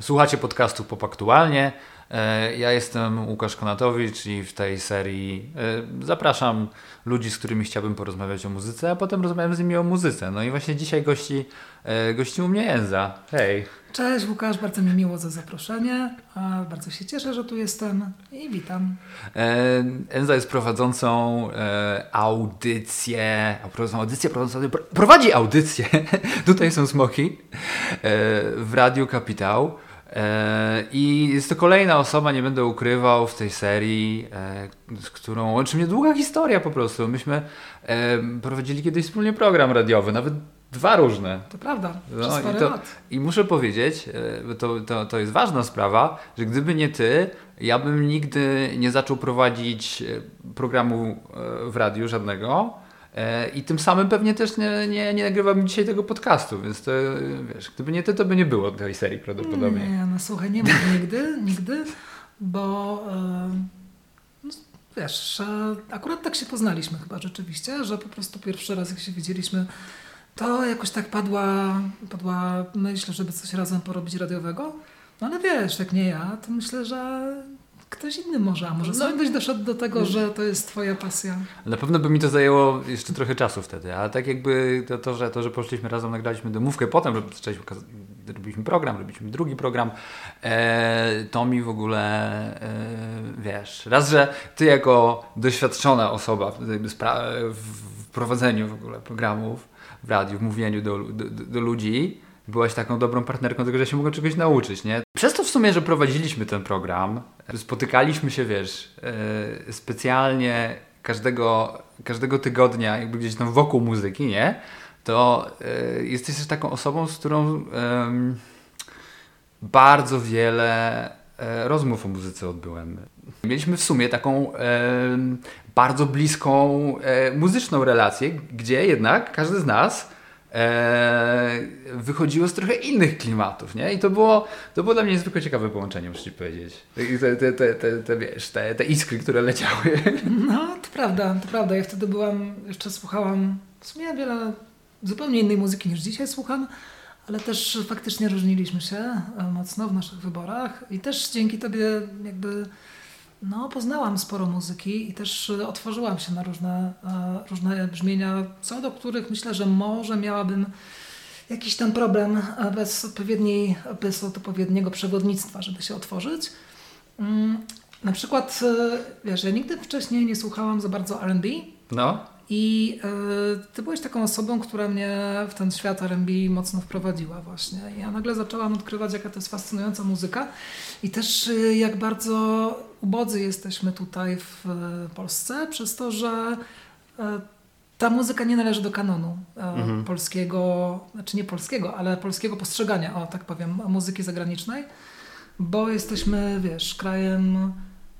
Słuchacie podcastu Pop Aktualnie. E, ja jestem Łukasz Konatowicz i w tej serii e, zapraszam ludzi, z którymi chciałbym porozmawiać o muzyce, a potem rozmawiam z nimi o muzyce. No i właśnie dzisiaj gości, e, gości u mnie Enza. Hej. Cześć Łukasz, bardzo mi miło za zaproszenie. Bardzo się cieszę, że tu jestem i witam. Enza jest prowadzącą audycję, prowadzącą audycję, prowadzącą, prowadzi audycję, tutaj są smoki, w Radiu Kapitał. E, I jest to kolejna osoba, nie będę ukrywał, w tej serii, e, z którą łączy mnie długa historia po prostu. Myśmy e, prowadzili kiedyś wspólnie program radiowy, nawet dwa różne. To prawda, no, i, to, I muszę powiedzieć, to, to, to jest ważna sprawa, że gdyby nie ty, ja bym nigdy nie zaczął prowadzić programu w radiu żadnego. E, I tym samym pewnie też nie, nie, nie nagrywam dzisiaj tego podcastu, więc to wiesz, gdyby nie ty, to by nie było tej serii prawdopodobnie. Nie, no słuchaj, nie ma nigdy, nigdy, bo no, wiesz, akurat tak się poznaliśmy chyba rzeczywiście, że po prostu pierwszy raz jak się widzieliśmy, to jakoś tak padła, padła myśl, żeby coś razem porobić radiowego. No ale wiesz, jak nie ja, to myślę, że ktoś inny może, a może no, sam byś doszedł do tego, że to jest twoja pasja. Na pewno by mi to zajęło jeszcze trochę czasu wtedy, ale tak jakby to, to, że, to że poszliśmy razem, nagraliśmy domówkę, potem zaczęliśmy, robiliśmy program, robiliśmy drugi program, e, to mi w ogóle, e, wiesz, raz, że ty jako doświadczona osoba w, w prowadzeniu w ogóle programów w radiu, w mówieniu do, do, do ludzi, byłaś taką dobrą partnerką tego, że się mogłem czegoś nauczyć, nie? Przez to w sumie, że prowadziliśmy ten program, spotykaliśmy się, wiesz, e, specjalnie każdego, każdego tygodnia, jakby gdzieś tam wokół muzyki, nie? To e, jesteś też taką osobą, z którą bardzo wiele e, rozmów o muzyce odbyłem. Mieliśmy w sumie taką bardzo bliską muzyczną relację, gdzie jednak każdy z nas e, wychodziło z trochę innych klimatów, nie? I to było, to było dla mnie niezwykle ciekawe połączenie, muszę Ci powiedzieć. Te, te, te, te, te, wiesz, te, te iskry, które leciały. No, to prawda, to prawda. Ja wtedy byłam, jeszcze słuchałam w sumie wiele zupełnie innej muzyki niż dzisiaj słucham, ale też faktycznie różniliśmy się e, mocno w naszych wyborach i też dzięki Tobie jakby no, poznałam sporo muzyki i też e, otworzyłam się na różne, e, różne brzmienia, co do których myślę, że może miałabym jakiś ten problem e, bez, odpowiedniej, bez odpowiedniego przewodnictwa, żeby się otworzyć. Mm, na przykład, wiesz, ja nigdy wcześniej nie słuchałam za bardzo R&B. No. I y, ty byłeś taką osobą, która mnie w ten świat R&B mocno wprowadziła właśnie. Ja nagle zaczęłam odkrywać, jaka to jest fascynująca muzyka i też y, jak bardzo ubodzy jesteśmy tutaj w y, Polsce, przez to, że ta muzyka nie należy do kanonu mhm. polskiego, znaczy nie polskiego, ale polskiego postrzegania, o tak powiem, muzyki zagranicznej, bo jesteśmy, wiesz, krajem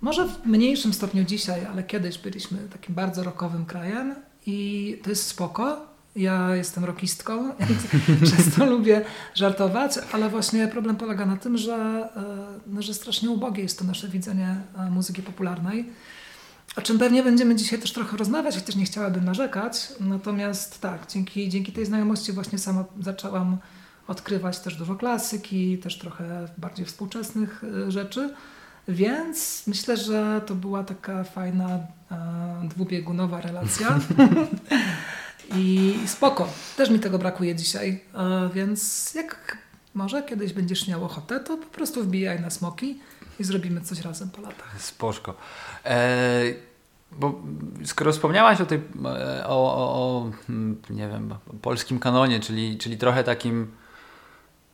może w mniejszym stopniu dzisiaj, ale kiedyś byliśmy takim bardzo rockowym krajem i to jest spoko. Ja jestem rockistką, więc często lubię żartować, ale właśnie problem polega na tym, że, e, no, że strasznie ubogie jest to nasze widzenie e, muzyki popularnej. O czym pewnie będziemy dzisiaj też trochę rozmawiać, chociaż nie chciałabym narzekać. Natomiast tak, dzięki, dzięki tej znajomości właśnie sama zaczęłam odkrywać też dużo klasyki, też trochę bardziej współczesnych e, rzeczy. Więc myślę, że to była taka fajna e, dwubiegunowa relacja. I spoko. Też mi tego brakuje dzisiaj. E, więc jak może kiedyś będziesz miał ochotę, to po prostu wbijaj na smoki i zrobimy coś razem po latach. Spoczko. E, bo skoro wspomniałaś o tej, e, o, o, o hmm, nie wiem, polskim kanonie, czyli, czyli trochę takim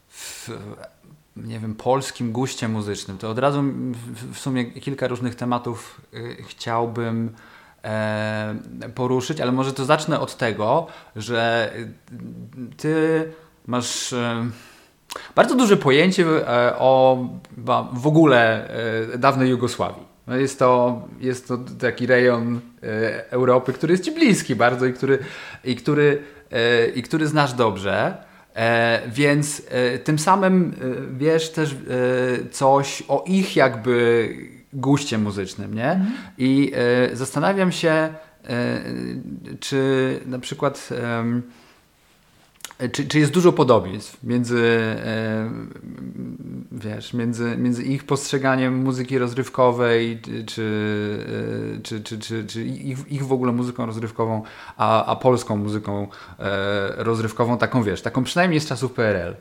w, nie wiem, polskim guście muzycznym, to od razu w sumie kilka różnych tematów y, chciałbym e, poruszyć, ale może to zacznę od tego, że y, ty masz e, bardzo duże pojęcie o w ogóle dawnej Jugosławii. No jest, to, jest to taki rejon Europy, który jest ci bliski bardzo i który, i który, i który znasz dobrze. E, więc e, tym samym e, wiesz też coś o ich jakby guście muzycznym, nie? Mhm. I zastanawiam się, czy na przykład czy, czy jest dużo podobieństw między, e, wiesz, między, między ich postrzeganiem muzyki rozrywkowej, czy, e, czy, czy, czy, czy ich, ich w ogóle muzyką rozrywkową, a, a polską muzyką e, rozrywkową, taką wiesz, taką przynajmniej z czasów PRL?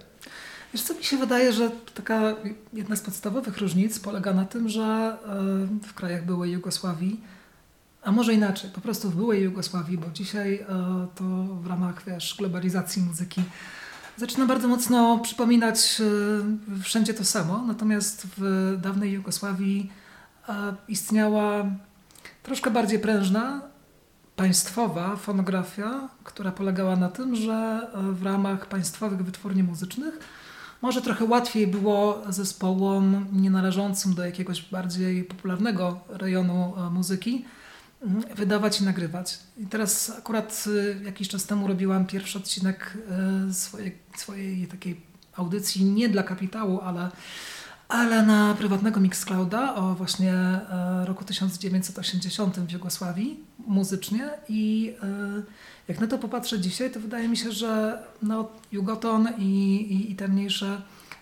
Wiesz co, mi się wydaje, że taka jedna z podstawowych różnic polega na tym, że e, w krajach byłej Jugosławii a może inaczej, po prostu w byłej Jugosławii, bo dzisiaj e, to w ramach wiesz, globalizacji muzyki zaczyna bardzo mocno przypominać e, wszędzie to samo. Natomiast w dawnej Jugosławii e, istniała troszkę bardziej prężna, państwowa fonografia, która polegała na tym, że w ramach państwowych wytwórni muzycznych może trochę łatwiej było zespołom nie należącym do jakiegoś bardziej popularnego rejonu muzyki wydawać i nagrywać. I teraz akurat y, jakiś czas temu robiłam pierwszy odcinek y, swojej, swojej takiej audycji, nie dla kapitału, ale, ale na prywatnego Mixclouda o właśnie e, roku 1980 w Jugosławii muzycznie. I jak na to popatrzę dzisiaj, to wydaje mi się, że no, Jugoton i, i, i te mniejsze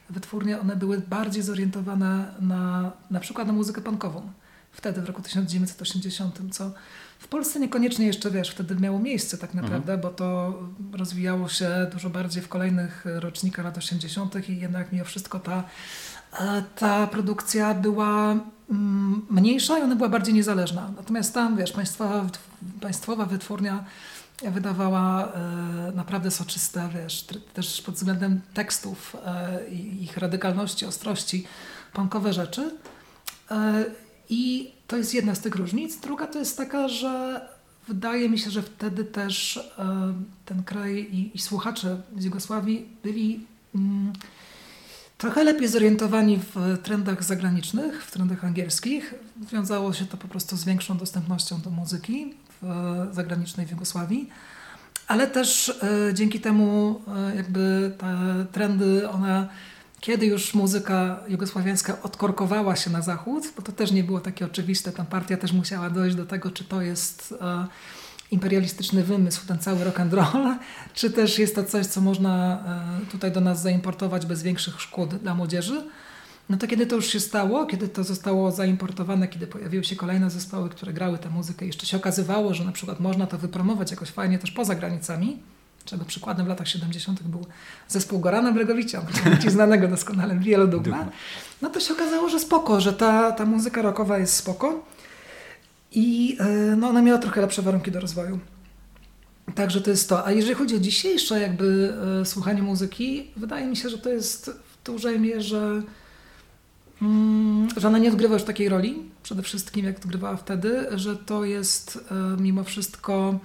wytwórnie, one były bardziej zorientowane na na przykład na muzykę punkową wtedy, w roku 1980, co w Polsce niekoniecznie jeszcze, wiesz, wtedy miało miejsce tak naprawdę, mhm. bo to rozwijało się dużo bardziej w kolejnych rocznikach lat 80. i jednak mimo wszystko ta, e, ta produkcja była mm, mniejsza i ona była bardziej niezależna. Natomiast tam, wiesz, państwowa, państwowa wytwórnia wydawała e, naprawdę soczyste, wiesz, też pod względem tekstów e, i ich radykalności, ostrości, punkowe rzeczy. E, i to jest jedna z tych różnic. Druga to jest taka, że wydaje mi się, że wtedy też e, ten kraj i, i słuchacze z Jugosławii byli mm, trochę lepiej zorientowani w trendach zagranicznych, w trendach angielskich. Wiązało się to po prostu z większą dostępnością do muzyki w zagranicznej w Jugosławii. Ale też e, dzięki temu e, jakby te trendy, one kiedy już muzyka jugosławiańska odkorkowała się na zachód, bo to też nie było takie oczywiste, ta partia też musiała dojść do tego, czy to jest e, imperialistyczny wymysł, ten cały rock and roll, czy też jest to coś, co można e, tutaj do nas zaimportować bez większych szkód dla młodzieży. No to kiedy to już się stało, kiedy to zostało zaimportowane, kiedy pojawiły się kolejne zespoły, które grały tę muzykę, jeszcze się okazywało, że na przykład można to wypromować jakoś fajnie też poza granicami, czego przykładem w latach 70. był zespół Gorana Bregowicza, ci znanego doskonale, Wielodugma, no to się okazało, że spoko, że ta, ta muzyka rockowa jest spoko i e, no, ona miała trochę lepsze warunki do rozwoju. Także to jest to. A jeżeli chodzi o dzisiejsze jakby e, słuchanie muzyki, wydaje mi się, że to jest w dużej mierze, mm, że ona nie odgrywa już takiej roli, przede wszystkim jak odgrywała wtedy, że to jest e, mimo wszystko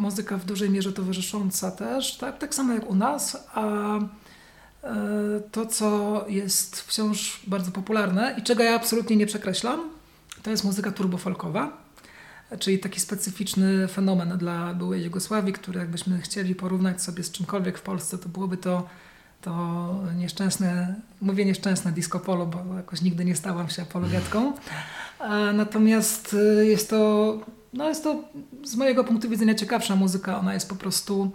muzyka w dużej mierze towarzysząca też, tak, tak samo jak u nas, a e, to, co jest wciąż bardzo popularne i czego ja absolutnie nie przekreślam, to jest muzyka turbofolkowa, czyli taki specyficzny fenomen dla byłej Jugosławii, który jakbyśmy chcieli porównać sobie z czymkolwiek w Polsce, to byłoby to, to nieszczęsne, mówię nieszczęsne disco polo, bo jakoś nigdy nie stałam się apologetką. Natomiast e, jest to no jest to z mojego punktu widzenia ciekawsza muzyka. Ona jest po prostu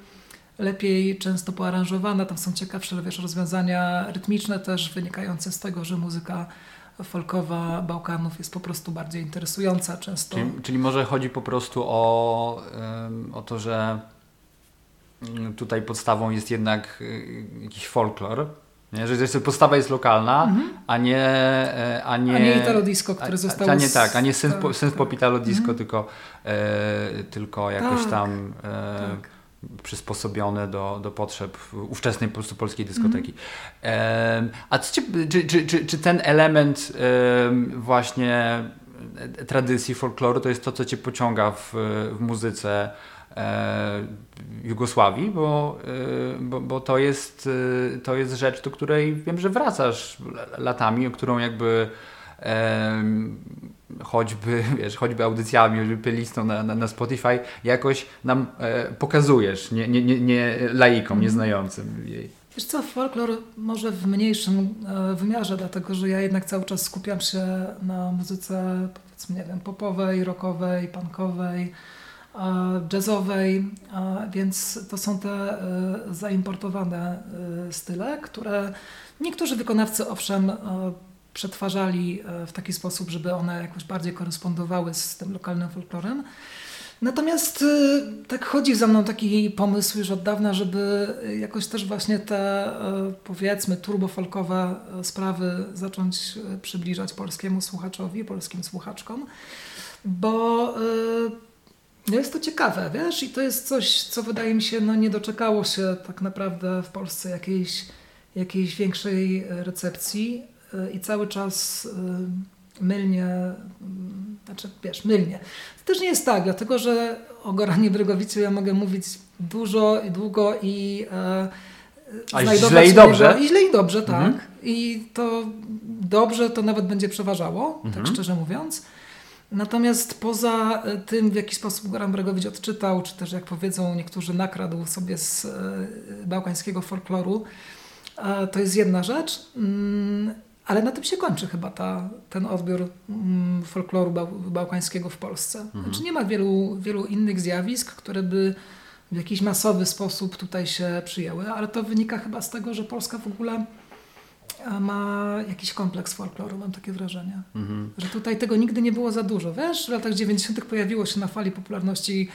lepiej często poaranżowana. Tam są ciekawsze wiesz, rozwiązania rytmiczne też wynikające z tego, że muzyka folkowa Bałkanów jest po prostu bardziej interesująca często. Czyli, czyli może chodzi po prostu o, o to, że mm, tutaj podstawą jest jednak y, jakiś folklor, nie? Że jest, podstawa jest lokalna, mhm. a nie... E, a nie, a nie Italo Disco, które zostało... A, nie tak, a nie synth, tak, synth pop tylko, e, tylko jakoś tak, tam e, tak. przysposobione do, do potrzeb ówczesnej po prostu polskiej dyskoteki. Mhm. E, a czy, czy, czy, czy, czy ten element e, właśnie e, tradycji, folkloru to jest to, co Cię pociąga w, w muzyce E, Jugosławii, bo, e, bo, bo, to, jest, e, to jest rzecz, do której wiem, że wracasz latami, o którą jakby choćby, wiesz, choćby audycjami, choćby playlistą na, na, na Spotify jakoś nam pokazujesz, nie, nie, nie, nie laikom, nieznającym jej. Wiesz co, folklor może w mniejszym wymiarze, dlatego że ja jednak cały czas skupiam się na muzyce, powiedzmy, nie wiem, popowej, rockowej, punkowej, jazzowej, więc to są te zaimportowane style, które niektórzy wykonawcy owszem przetwarzali w taki sposób, żeby one jakoś bardziej korespondowały z tym lokalnym folklorem. Natomiast tak chodzi za mną taki pomysł już od dawna, żeby jakoś też właśnie te powiedzmy turbofolkowe sprawy zacząć przybliżać polskiemu słuchaczowi, polskim słuchaczkom, bo no jest to ciekawe, wiesz, i to jest coś, co wydaje mi się, no nie doczekało się tak naprawdę w Polsce jakiejś, jakiejś większej recepcji i cały czas mylnie, mm, znaczy wiesz, mylnie. To też nie jest tak, dlatego że o Goranie Brygowicu ja mogę mówić dużo i długo i e, A źle i dobrze. I źle i dobrze, tak. Mhm. I to dobrze to nawet będzie przeważało, tak mhm. tak szczerze mówiąc. Natomiast poza e, tym, w jaki sposób Goran Bregowicz odczytał, czy też jak powiedzą niektórzy nakradł sobie z e, bałkańskiego folkloru, e, to jest jedna rzecz. Mm, ale na tym się kończy chyba ta, ten odbiór mm, folkloru bałkańskiego w Polsce. Mhm. Znaczy nie ma wielu, wielu innych zjawisk, które by w jakiś masowy sposób tutaj się przyjęły, ale to wynika chyba z tego, że Polska w ogóle ma jakiś kompleks folkloru, mam takie wrażenie. Mhm. Że tutaj tego nigdy nie było za dużo. Wiesz, w latach 90. pojawiło się na fali popularności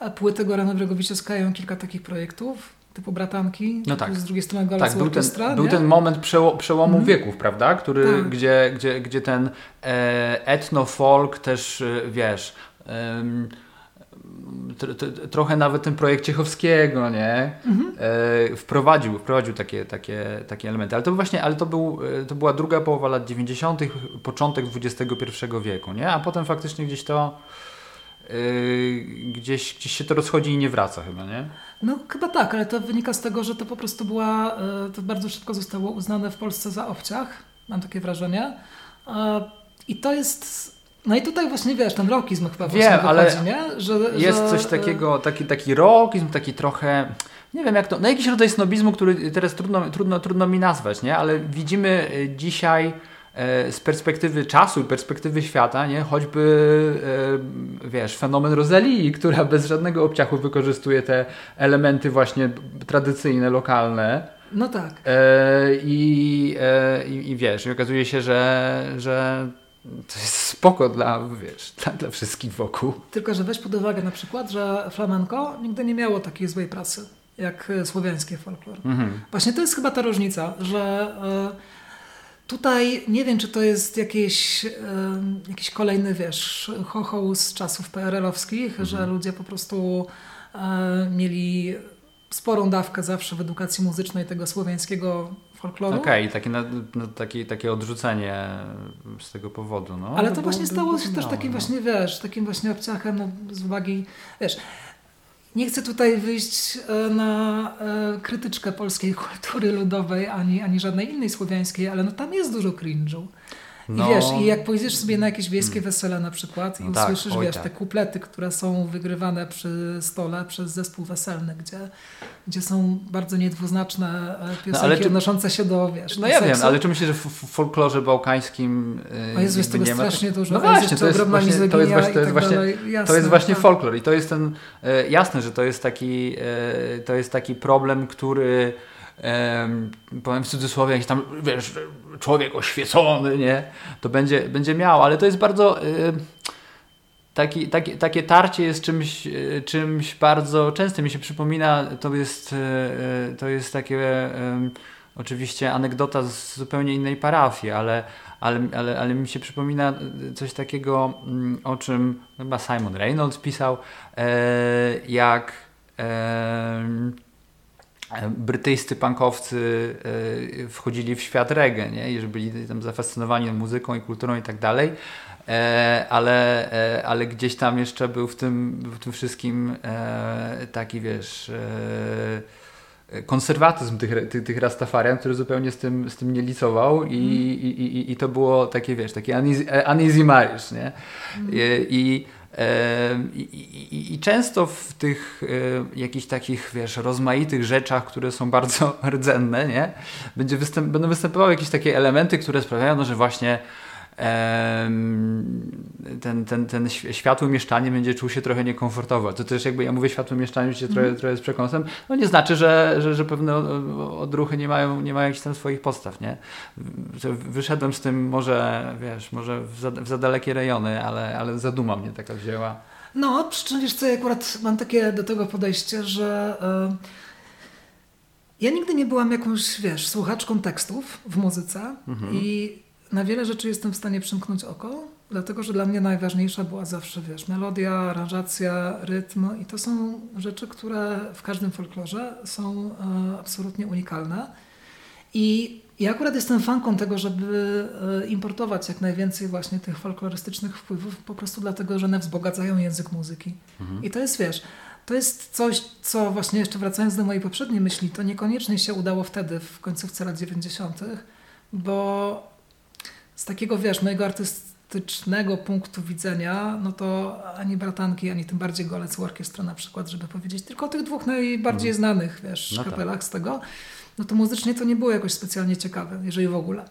e, płyty Gorana Bregowicza z kilka takich projektów typu bratanki, no tak. z drugiej strony Gola tak, był ten, był ten moment przełomu mm. wieków, prawda? Który, tak. gdzie, gdzie, gdzie ten e, etno-folk też, e, wiesz... trochę nawet ten projekt Ciechowskiego, nie? Mhm. E, wprowadził, wprowadził takie, takie, takie elementy. Ale to właśnie, ale to, był, e, to była druga połowa lat 90., początek XXI wieku, nie? A potem faktycznie gdzieś to Yy, gdzieś, gdzieś się to rozchodzi i nie wraca chyba, nie? No chyba tak, ale to wynika z tego, że to po prostu była, yy, to bardzo szybko zostało uznane w Polsce za obciach, mam takie wrażenie. I to jest no i tutaj właśnie wiesz, ten rockizm chyba Wiem, ale wychodzi, nie? Że, jest że... coś takiego, taki, taki rockizm, taki trochę, nie wiem jak to, no jakiś rodzaj snobizmu, który teraz trudno, trudno, trudno mi nazwać, nie? Ale widzimy dzisiaj E, z perspektywy czasu i perspektywy świata, nie? choćby e, wiesz, fenomen Rosalii, która bez żadnego obciachu wykorzystuje te elementy właśnie tradycyjne, lokalne. No tak. E, i, i, I wiesz, i okazuje się, że, że to jest spoko dla, wiesz, dla, dla wszystkich wokół. Tylko, że weź pod uwagę na przykład, że flamenko nigdy nie miało takiej złej prasy jak słowiańskie folklor. Mhm. Właśnie to jest chyba ta różnica, że Tutaj nie wiem, czy to jest jakieś, jakiś kolejny, wiesz, chochoł z czasów PRL-owskich, mhm. że ludzie po prostu e, mieli sporą dawkę zawsze w edukacji muzycznej tego słowiańskiego folkloru. Okej, okay, takie, no, takie, takie odrzucenie z tego powodu. No. Ale to, to właśnie stało się też takim no. właśnie, wiesz, takim właśnie obciachem no, z uwagi, wiesz, nie chcę tutaj wyjść e, na e, krytyczkę polskiej kultury ludowej ani, ani żadnej innej słowiańskiej, ale no tam jest dużo cringe'u. No. I wiesz, i jak pojedziesz sobie na jakieś wiejskie wesele na przykład i no tak, usłyszysz, wiesz, tak. te kuplety, które są wygrywane przy stole przez zespół weselny, gdzie, gdzie są bardzo niedwuznaczne e, piosenki no, ale czy... odnoszące się do, wiesz, No ja seksu. wiem, ale czy myślisz, że w folklorze bałkańskim yy, O Jezu, jest tego nie strasznie dużo. No właśnie, to jest właśnie, to jest właśnie, to jest właśnie, jasne, to jest właśnie tak. folklor i to jest ten, yy, jasne, że to jest taki, to jest taki problem, który powiem w cudzysłowie, jakiś tam, wiesz, człowiek oświecony, nie? To będzie, będzie miał, ale to jest bardzo... Taki, taki, takie tarcie jest czymś, e, czymś bardzo częstym. Mi się przypomina, to jest, e, to jest takie oczywiście anegdota z zupełnie innej parafii, ale, ale, ale, ale mi się przypomina coś takiego, mm, o czym chyba Simon Reynolds pisał, e, jak brytyjscy punkowcy e, wchodzili w świat reggae, nie? I że byli tam zafascynowani muzyką i kulturą i tak dalej, e, ale, e, ale gdzieś tam jeszcze był w tym, w tym wszystkim taki, wiesz konserwatyzm tych, tych, tych Rastafarian, który zupełnie z tym, z tym nie licował i, mm. i, i, i to było takie, wiesz, takie uneasy, uneasy marriage, nie? Mm. I, i i, i, często w tych e, jakichś takich, wiesz, rozmaitych rzeczach, które są bardzo rdzenne, nie? Będzie występ, będą występowały jakieś takie elementy, które sprawiają, no, że właśnie ten, ten, ten światły mieszczanie będzie czuł się trochę niekomfortowo. To też jakby ja mówię światły mieszczanie się trochę, mm. trochę z przekąsem, no nie znaczy, że, że, że pewne odruchy nie mają, nie mają jakichś tam swoich podstaw, nie? Wyszedłem z tym może, wiesz, może w za, w za dalekie rejony, ale, ale zaduma mnie taka wzięła. No, wiesz co, ja akurat mam takie do tego podejście, że yy, ja nigdy nie byłam jakąś, wiesz, słuchaczką tekstów w muzyce mhm. i na wiele rzeczy jestem w stanie przymknąć oko, dlatego że dla mnie najważniejsza była zawsze, wiesz, melodia, aranżacja, rytm i to są rzeczy, które w każdym folklorze są e, absolutnie unikalne. I ja akurat jestem fanką tego, żeby e, importować jak najwięcej właśnie tych folklorystycznych wpływów, po prostu dlatego, że one wzbogacają język muzyki. Mhm. I to jest, wiesz, to jest coś, co właśnie jeszcze wracając do mojej poprzedniej myśli, to niekoniecznie się udało wtedy, w końcówce lat 90., bo z takiego, wiesz, mojego artystycznego punktu widzenia, no to ani Bratanki, ani tym bardziej Golec Orkiestra na przykład, żeby powiedzieć tylko o tych dwóch najbardziej mhm. znanych, wiesz, no tak. kapelach tak. z tego, no to muzycznie to nie było jakoś specjalnie ciekawe, jeżeli w ogóle.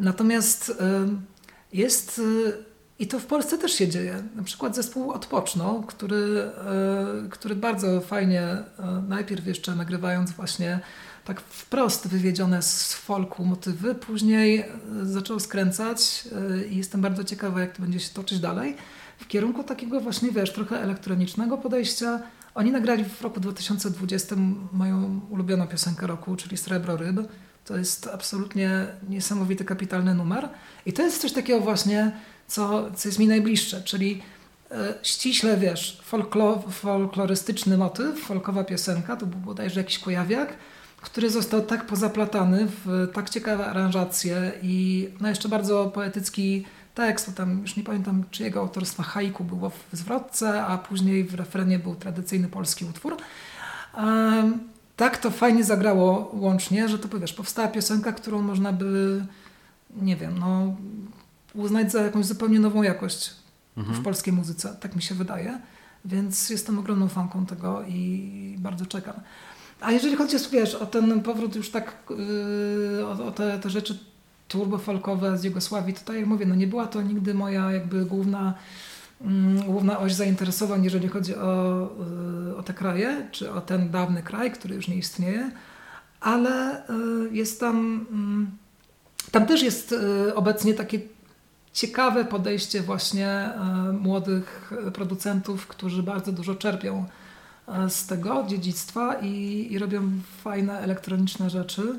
Natomiast y, jest... Y, i to w Polsce też się dzieje. Na przykład zespół Odpoczną, który, y, który bardzo fajnie, najpierw jeszcze nagrywając właśnie tak wprost wywiedzione z folku motywy, później zaczął skręcać i jestem bardzo ciekawa, jak to będzie się toczyć dalej, w kierunku takiego właśnie, wiesz, trochę elektronicznego podejścia, oni nagrali w roku 2020 moją ulubioną piosenkę roku, czyli Srebro Ryb. To jest absolutnie niesamowity, kapitalny numer. I to jest coś takiego właśnie, co, co jest mi najbliższe, czyli e, ściśle, wiesz, folklo, folklorystyczny motyw, folkowa piosenka, to był bodajże jakiś kojawiak, który został tak pozaplatany w tak ciekawe aranżacje i no jeszcze bardzo poetycki tekst, tam już nie pamiętam czyjego autorstwa haiku było w zwrotce, a później w refrenie był tradycyjny polski utwór. Um, tak to fajnie zagrało łącznie, że to powiesz, powstała piosenka, którą można by, nie wiem, no, uznać za jakąś zupełnie nową jakość mhm. w polskiej muzyce, tak mi się wydaje. Więc jestem ogromną fanką tego i bardzo czekam. A jeżeli chodzi wiesz, o ten powrót już tak, yy, o, o te, te rzeczy turbofolkowe z Jugosławii, to tak jak mówię, no nie była to nigdy moja jakby główna, mm, główna oś zainteresowań, jeżeli chodzi o, y, o te kraje, czy o ten dawny kraj, który już nie istnieje, ale y, jest tam, mm, tam też jest y, obecnie takie ciekawe podejście właśnie młodych producentów, którzy bardzo dużo czerpią z tego dziedzictwa i, i robią fajne elektroniczne rzeczy.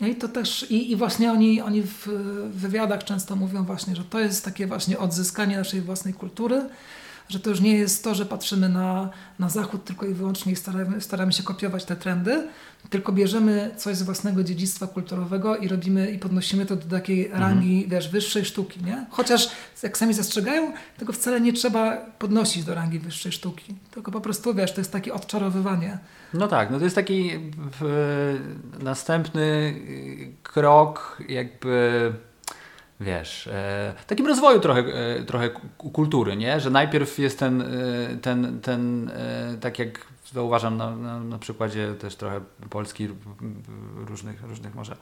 No i to też, i, i właśnie oni, oni w wywiadach często mówią właśnie, że to jest takie właśnie odzyskanie naszej własnej kultury, że to już nie jest to, że patrzymy na, na zachód tylko i wyłącznie i staramy, staramy się kopiować te trendy, tylko bierzemy coś z własnego dziedzictwa kulturowego i robimy i podnosimy to do takiej mhm. rangi, wiesz, wyższej sztuki, nie? Chociaż, jak sami zastrzegają, tego wcale nie trzeba podnosić do rangi wyższej sztuki, tylko po prostu, wiesz, to jest takie odczarowywanie. No tak, no to jest taki następny krok jakby wiesz, e, takim rozwoju trochę, e, trochę kultury, nie? Że najpierw jest ten, e, ten, ten e, tak jak zauważam na, na, na, przykładzie też trochę Polski, różnych, różnych może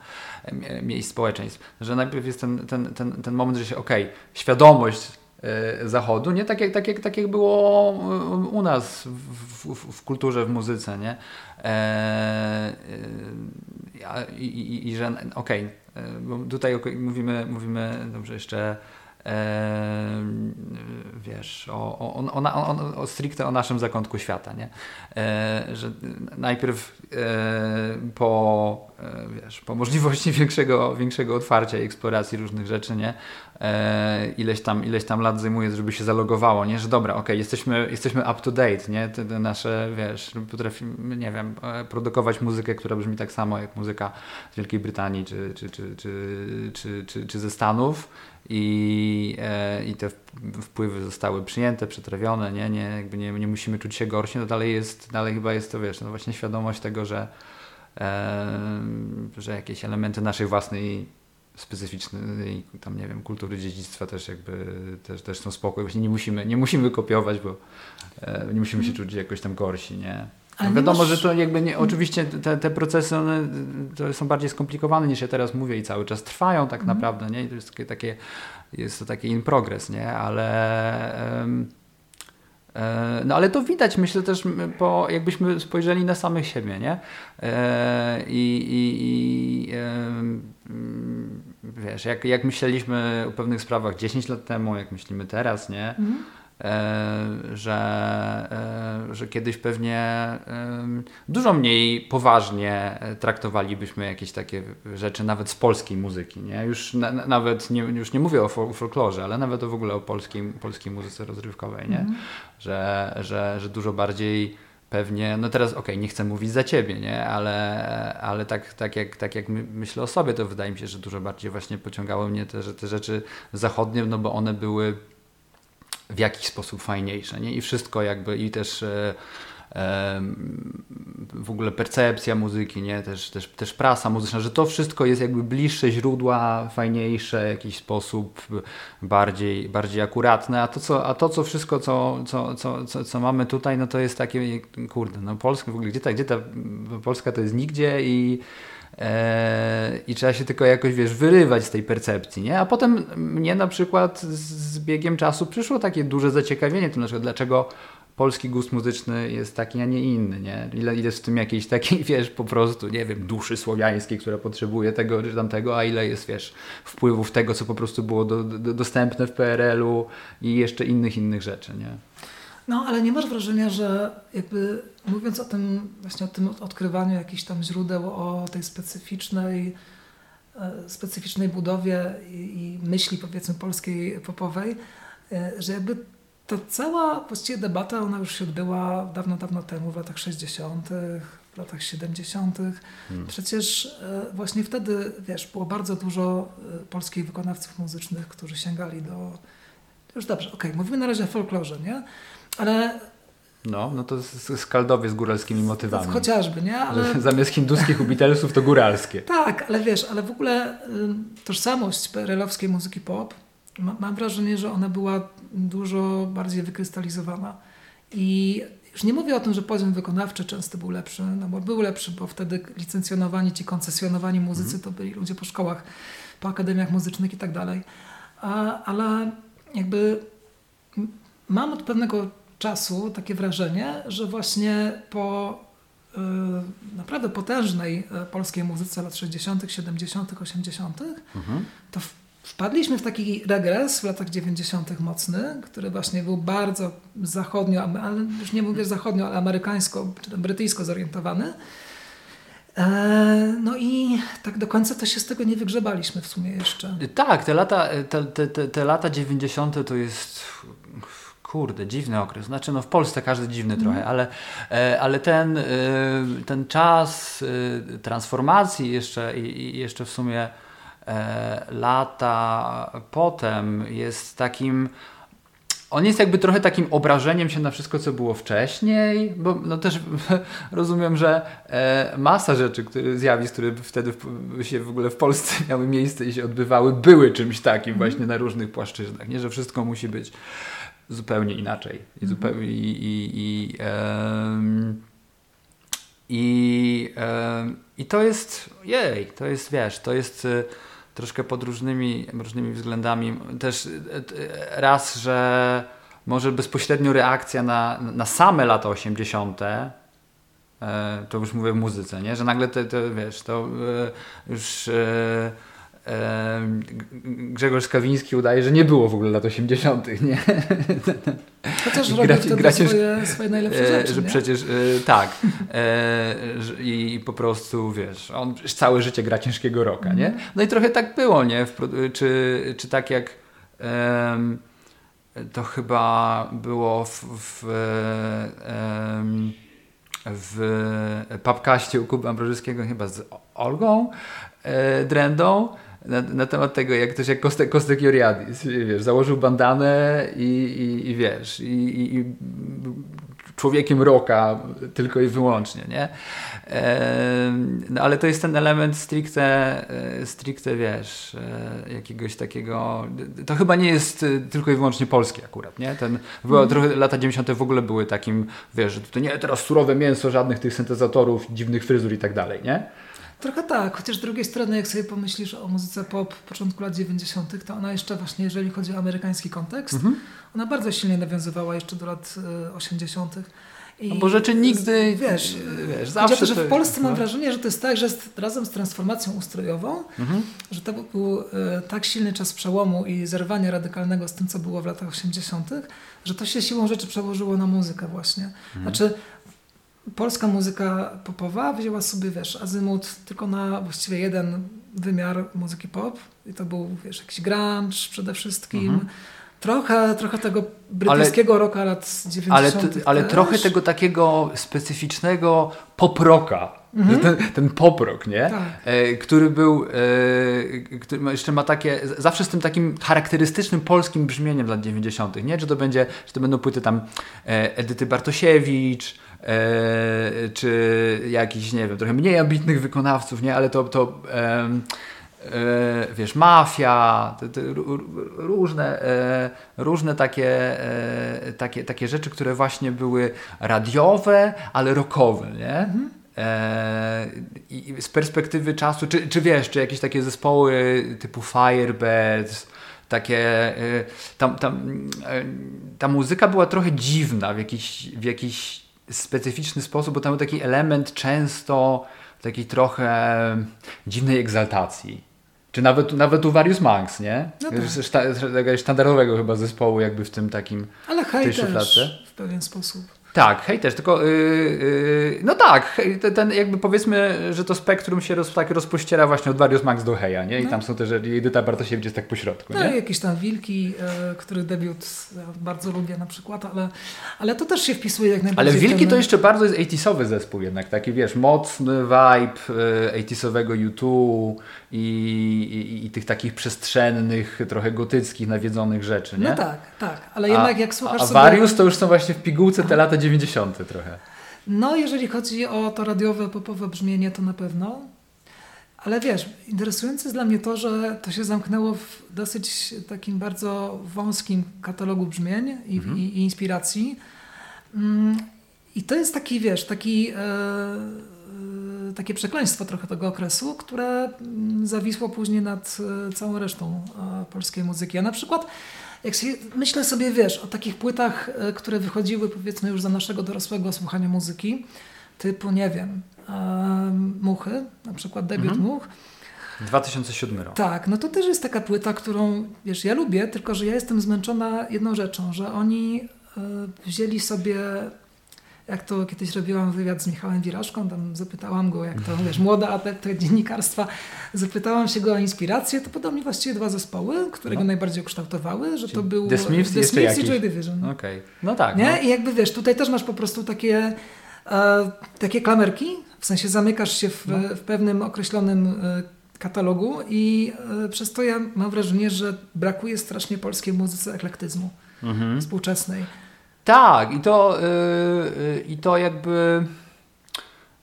e, miejsc społeczeństw, że najpierw jest ten, ten, ten, ten moment, że się, okej, okay, świadomość e, Zachodu, nie? Tak jak, tak jak, tak jak było u nas w, w, w kulturze, w muzyce, nie? I, i, i, że okej, okay, bo tutaj mówimy, mówimy dobrze jeszcze e, wiesz, o, o, o, o, stricte o naszym zakątku świata, nie? E, że najpierw e, po, e, wiesz, po możliwości większego, większego otwarcia i eksploracji różnych rzeczy, nie? E, ileś, tam, ileś tam lat zajmuje, żeby się zalogowało, nie? Że dobra, okej, okay, jesteśmy, jesteśmy up to date, nie? Te, te nasze, wiesz, potrafimy, nie wiem, e, produkować muzykę, która brzmi tak samo jak muzyka z Wielkiej Brytanii czy, czy, czy, czy, czy, czy, czy ze Stanów i, e, i te wpływy zostały przyjęte, przetrawione, nie, nie, jakby nie, nie musimy czuć się gorsi, no dalej jest, dalej chyba jest to, wiesz, no właśnie świadomość tego, że, e, że jakieś elementy naszej własnej specyficznej tam nie wiem, kultury dziedzictwa też jakby też, też są spokój. Właśnie nie musimy, nie musimy kopiować, bo e, nie musimy się czuć jakoś tam gorsi, nie? Ale no wiadomo, masz... że to jakby nie, oczywiście te, te procesy one, są bardziej skomplikowane niż ja teraz mówię i cały czas trwają tak mm. naprawdę, nie? I to jest takie, takie, jest to takie in progress, nie? Ale um, no ale to widać, myślę też, po, jakbyśmy spojrzeli na samych siebie, nie? E, I, i, i wiesz, jak, jak myśleliśmy o pewnych sprawach 10 lat temu, jak myślimy teraz, nie? Mhm. E, że, e, że kiedyś pewnie dużo mniej poważnie traktowalibyśmy jakieś takie rzeczy, nawet z polskiej muzyki. Nie? Już na, nawet nie, już nie mówię o folklorze, ale nawet w ogóle o polskiej, polskiej muzyce rozrywkowej, nie? Mm. Że, że, że dużo bardziej pewnie, no teraz okej, okay, nie chcę mówić za ciebie, nie? ale, ale tak, tak, jak, tak jak myślę o sobie, to wydaje mi się, że dużo bardziej właśnie pociągały mnie te, te rzeczy zachodnie, no bo one były w jakiś sposób fajniejsze. Nie? I wszystko jakby i też e, e, w ogóle percepcja muzyki, nie? Też, też, też prasa muzyczna, że to wszystko jest jakby bliższe źródła, fajniejsze, w jakiś sposób bardziej, bardziej akuratne, a to, co, a to co wszystko, co, co, co, co, co mamy tutaj, no to jest takie, kurde, no Polska w ogóle, gdzie ta, gdzie ta Polska to jest nigdzie i i trzeba się tylko jakoś, wiesz, wyrywać z tej percepcji, nie? A potem mnie na przykład z biegiem czasu przyszło takie duże zaciekawienie tym, dlaczego polski gust muzyczny jest taki, a nie inny, nie? Ile jest w tym jakiejś takiej, wiesz, po prostu, nie wiem, duszy słowiańskiej, która potrzebuje tego czy tamtego, a ile jest, wiesz, wpływów tego, co po prostu było do, do, dostępne w PRL-u i jeszcze innych, innych rzeczy, nie? No, ale nie masz wrażenia, że jakby mówiąc o tym, właśnie o tym odkrywaniu jakichś tam źródeł, o tej specyficznej, e, specyficznej budowie i, i myśli powiedzmy polskiej popowej, e, że jakby ta cała właściwie debata, ona już się odbyła dawno, dawno temu, w latach 60., w latach 70. Hmm. Przecież e, właśnie wtedy, wiesz, było bardzo dużo polskich wykonawców muzycznych, którzy sięgali do... Już dobrze, okej, okay, mówimy na razie o folklorze, nie? Ale no, no to skaldowie z góralskimi motywami. Chociażby, nie? Ale... Zamiast hinduskich u Beatlesów to góralskie. tak, ale wiesz, ale w ogóle tożsamość perelowskiej muzyki pop, ma, mam wrażenie, że ona była dużo bardziej wykrystalizowana. I już nie mówię o tym, że poziom wykonawczy często był lepszy, no bo był lepszy, bo wtedy licencjonowani ci koncesjonowani muzycy mm. to byli ludzie po szkołach, po akademiach muzycznych i tak dalej. Ale jakby mam od pewnego czasu takie wrażenie, że właśnie po y, naprawdę potężnej y, polskiej muzyce lat 60., 70., 80., mhm. to wpadliśmy w taki regres w latach 90. mocny, który właśnie był bardzo zachodnio, ale już nie mówię zachodnio, ale amerykańsko czy brytyjsko zorientowany. E, no i tak do końca to się z tego nie wygrzebaliśmy w sumie jeszcze. Tak, te lata, te, te, te lata 90. to jest Kurde, dziwny okres. Znaczy, no w Polsce każdy dziwny mm. trochę, ale, e, ale ten, e, ten czas e, transformacji jeszcze i jeszcze w sumie lata potem jest takim on jest jakby trochę takim obrażeniem się na wszystko, co było wcześniej, bo no też rozumiem, że masa rzeczy, które, zjawisk, które wtedy się w ogóle w Polsce miały miejsce i się odbywały, były czymś takim mm. właśnie na różnych płaszczyznach. Nie, że wszystko musi być zupełnie inaczej. I, mhm. zupełnie, i, i, i, i, to jest, jej, to jest, wiesz, to jest y, troszkę pod różnymi, różnymi względami. Też y, raz, że może bezpośrednio reakcja na, na same lata 80., e, to już mówię w muzyce, nie? że nagle to, to wiesz, to już Grzegorz Skawiński udaje, że nie było w ogóle lat 80., nie? Chociaż robił wtedy swoje, swoje najlepsze e, rzeczy, Że nie? przecież, e, tak. E, I po prostu, wiesz, on całe życie gra ciężkiego roka, mm. nie? Mhm. No i trochę tak było, nie? Czy, czy tak jak to chyba było w, w, w Papkaście u Kuby Ambrożyskiego chyba z Olgą Drendą na, na, temat tego, jak ktoś jak Kostek, Kostek Joriadis, wiesz, założył bandanę i, i, i wiesz, i, i, człowiekiem rocka tylko i wyłącznie, nie? No, ale to jest ten element stricte, e, stricte wiesz, e, jakiegoś takiego, to chyba nie jest e, tylko i wyłącznie polskie akurat, nie? Ten, mm. trochę lata 90. w ogóle były takim, wiesz, że to nie teraz surowe mięso, żadnych tych syntezatorów, dziwnych fryzur i tak dalej, nie? Trochę tak, chociaż z drugiej strony, jak sobie pomyślisz o muzyce pop początku lat 90., to ona jeszcze właśnie, jeżeli chodzi o amerykański kontekst, mhm. ona bardzo silnie nawiązywała jeszcze do lat 80. I no bo rzeczy nigdy, wiesz, wiesz zawsze to, że w Polsce mam no. wrażenie, że to jest tak, że razem z transformacją ustrojową, mhm. że to był e, tak silny czas przełomu i zerwania radykalnego z tym, co było w latach 80., że to się siłą rzeczy przełożyło na muzykę właśnie. Mhm. Znaczy polska muzyka popowa wzięła sobie, wiesz, azymut tylko na właściwie jeden wymiar muzyki pop i to był, wiesz, jakiś grunge przede wszystkim, mhm. Trochę, trochę tego brytyjskiego ale, rocka lat 90. Ale, ale trochę tego takiego specyficznego poproka. Mhm. Ten, ten poprok, nie? Tak. E, który był, e, który jeszcze ma takie, zawsze z tym takim charakterystycznym polskim brzmieniem lat 90., nie? Czy to będzie, czy to będą płyty tam e, Edyty Bartosiewicz, czy jakiś, nie wiem, trochę mniej ambitnych wykonawców, nie? Ale to, to E, wiesz, mafia, te, te różne, e, różne takie, e, takie, takie rzeczy, które właśnie były radiowe, ale rockowe, nie? Mhm. I z perspektywy czasu, czy, czy wiesz, czy jakieś takie zespoły typu Firebirds, takie, tam, tam, ta muzyka była trochę dziwna w jakiś, w jakiś specyficzny sposób, bo tam był taki element często takiej trochę dziwnej egzaltacji. Czy nawet, nawet u Various Monks, nie? No tak. Szta, sztandarowego chyba zespołu jakby w tym takim Ale hej też w pewien sposób. Tak, hej też, tylko yy, yy, no tak, ten jakby powiedzmy, że to spektrum się roz, tak rozpościera właśnie od Various Max do Heja, nie? I no. tam są też Edyta Bartosiewicz jest tak po środku, no nie? i jakieś tam Wilki, e, których debiut bardzo lubię na przykład, ale, ale to też się wpisuje jak najbardziej. Ale Wilki ten... to jeszcze bardzo jest 80 zespół jednak, taki wiesz, mocny vibe e, 80 U2 i, i, i, tych takich przestrzennych, trochę gotyckich, nawiedzonych rzeczy, nie? No tak, tak, ale jednak a, jak słuchasz a, a sobie... To już są właśnie w pigułce te lata 90. trochę. No, jeżeli chodzi o to radiowe, popowe brzmienie, to na pewno. Ale wiesz, interesujące jest dla mnie to, że to się zamknęło w dosyć takim bardzo wąskim katalogu brzmień i, mhm. i, i inspiracji. Mm, I to jest taki, wiesz, taki, e, e, takie przekleństwo trochę tego okresu, które mm, zawisło później nad e, całą resztą polskiej muzyki. A na przykład jak sobie, myślę sobie, wiesz, o takich płytach, e, które wychodziły powiedzmy już za naszego dorosłego słuchania muzyki, typu, nie wiem, Muchy, na przykład debiut mhm. Much. 2007 rok. Tak, no to też jest taka płyta, którą, wiesz, ja lubię, tylko że ja jestem zmęczona jedną rzeczą, że oni y, wzięli sobie jak to kiedyś robiłam wywiad z Michałem Wiraszką, tam zapytałam go, jak to, wiesz, młoda adeptka dziennikarstwa, zapytałam się go o inspirację, to podał mi właściwie dwa zespoły, które no. go najbardziej ukształtowały, że to był The Smiths, The Smiths i Joy Division. Okej, okay. no tak. Nie? No. I jakby wiesz, tutaj też masz po prostu takie, e, takie klamerki, w sensie zamykasz się w, no. w pewnym określonym e, katalogu i e, przez to ja mam wrażenie, że brakuje strasznie polskiej muzyce eklektyzmu mhm. współczesnej. Tak, i to, yy, i to jakby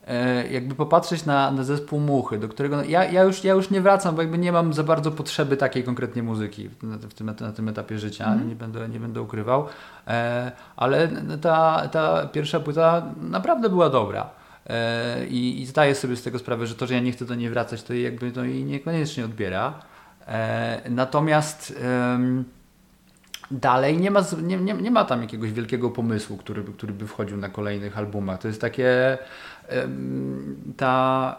yy, jakby popatrzeć na, na zespół Muchy, do którego no, ja, ja, już, ja już nie wracam, bo jakby nie mam za bardzo potrzeby takiej konkretnie muzyki na, w tym, na tym etapie życia, mm. nie, będę, nie będę ukrywał, e, ale ta, ta pierwsza płyta naprawdę była dobra. E, i, I zdaję sobie z tego sprawę, że to, że ja nie chcę do niej wracać, to jakby to jej niekoniecznie odbiera. E, natomiast dalej nie ma, nie, nie, nie ma tam jakiegoś wielkiego pomysłu, który, który by wchodził na kolejnych albumach. To jest takie ta,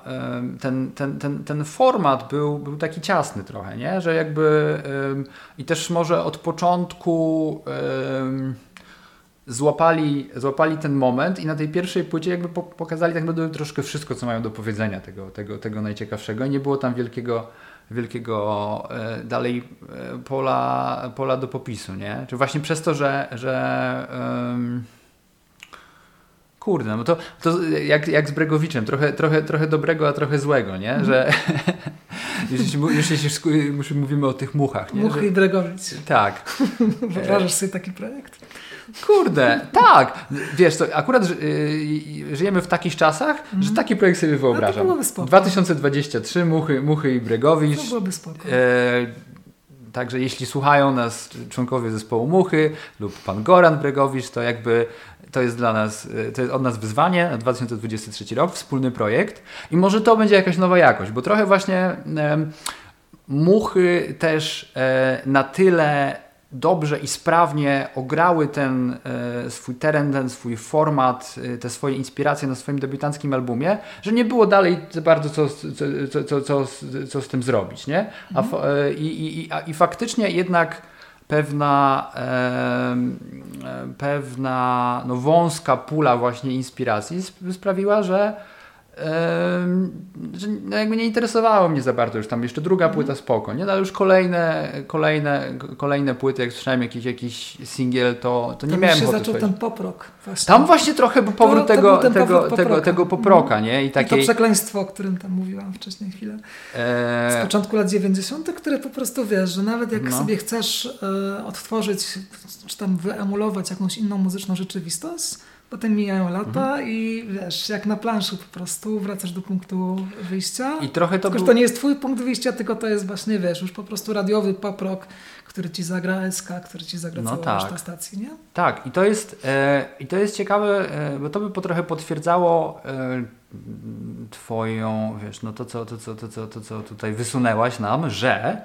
ten, ten, ten, ten format był, był taki ciasny trochę, nie? że jakby i też może od początku złapali, złapali ten moment i na tej pierwszej płycie jakby pokazali tak naprawdę troszkę wszystko, co mają do powiedzenia tego, tego, tego najciekawszego nie było tam wielkiego wielkiego e, dalej e, pola, pola do popisu, nie? Czy właśnie przez to, że, że um, Kurde, no to, to jak, jak z Bregowiczem, trochę, trochę, trochę dobrego, a trochę złego, nie? Mhm. Że już, już, mówimy o tych muchach. Nie? Muchy Że, i Bregowicz. Tak. Wyobrażasz sobie taki projekt? Kurde, tak. Wiesz, to akurat y, żyjemy w takich czasach, mm. że mhm. taki projekt sobie wyobrażam. No to byłoby spoko. 2023, Muchy, Muchy i Bregowicz. To byłoby spoko. E, Także jeśli słuchają nas członkowie zespołu Muchy lub pan Goran Bregowicz, to jakby to jest dla nas, to jest od nas wyzwanie na 2023 rok, wspólny projekt i może to będzie jakaś nowa jakość, bo trochę właśnie e, Muchy też e, na tyle dobrze i sprawnie ograły ten e, swój teren, ten swój format, e, te swoje inspiracje na swoim debiutanckim albumie, że nie było dalej za bardzo co, co, co, co, co z tym zrobić, nie? A, mhm. e, i, i, i faktycznie jednak pewna, pewna no, wąska pula właśnie inspiracji sprawiła, że że no jakby nie interesowało mnie za bardzo już tam jeszcze druga mhm. płyta spoko, nie? No, ale już kolejne, kolejne, kolejne płyty, jak słyszałem jakiś, jakiś singiel, to, to nie tam miałem się zaczął ten poprok. Właśnie. Tam właśnie trochę powrót to, tego, tego, tego, tego, tego poproka, nie? I, takiej... I to przekleństwo, o którym tam mówiłam wcześniej chwilę. E... Z początku lat 90., które po prostu wiesz, że nawet jak no. sobie chcesz e, odtworzyć, czy tam wyemulować jakąś inną muzyczną rzeczywistość, Potem mijają lata mhm. i wiesz, jak na planszy po prostu wracasz do punktu wyjścia. I trochę to tylko, był... to nie jest twój punkt wyjścia, tylko to jest właśnie, wiesz, już po prostu radiowy pop rock, który ci zagra SK, który ci zagra no całą tak. stacji, nie? Tak, i to jest, e, i to jest ciekawe, e, bo to by po trochę potwierdzało e, twoją, wiesz, no to co, to, co, to, co, to, co tutaj wysunęłaś nam, że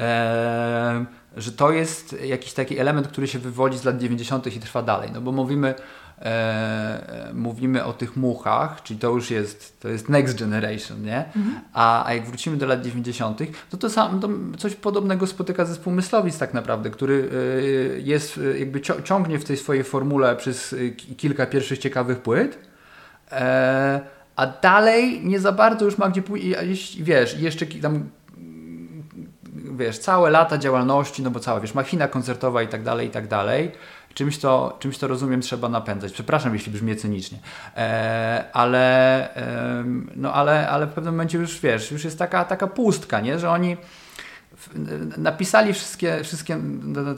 e, że to jest jakiś taki element, który się wywodzi z lat 90. i trwa dalej. No bo mówimy e, mówimy o tych muchach, czyli to już jest, to jest next generation, nie? Mhm. A, a jak wrócimy do lat 90., to to, sam, to coś podobnego spotyka zespół Myslowic tak naprawdę, który e, jest, e, jakby ciągnie w tej swojej formule przez e, kilka pierwszych ciekawych płyt, e, a dalej nie za bardzo już ma gdzie pójść, wiesz, jeszcze tam wiesz, całe lata działalności, no bo cała, wiesz, machina koncertowa i tak dalej, i tak dalej, czymś to, czymś to rozumiem trzeba napędzać. Przepraszam, jeśli brzmi cynicznie, e, ale, e, no ale, ale w pewnym momencie już wiesz, już jest taka, taka pustka, nie? że oni napisali wszystkie, wszystkie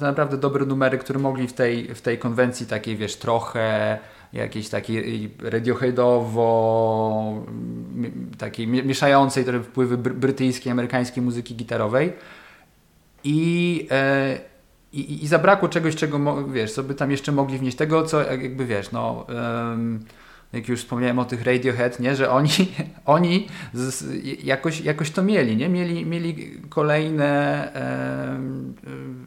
naprawdę dobre numery, które mogli w tej, w tej konwencji takiej, wiesz, trochę jakiejś takiej radioheadowo, takiej mieszającej trochę wpływy brytyjskiej, amerykańskiej muzyki gitarowej. I, e, i, i zabrakło czegoś, czego wiesz, co by tam jeszcze mogli wnieść. Tego, co jakby wiesz, no. Um, jak już wspomniałem o tych Radiohead, nie, że oni, oni z, jakoś, jakoś to mieli, nie? Mieli, mieli kolejne e,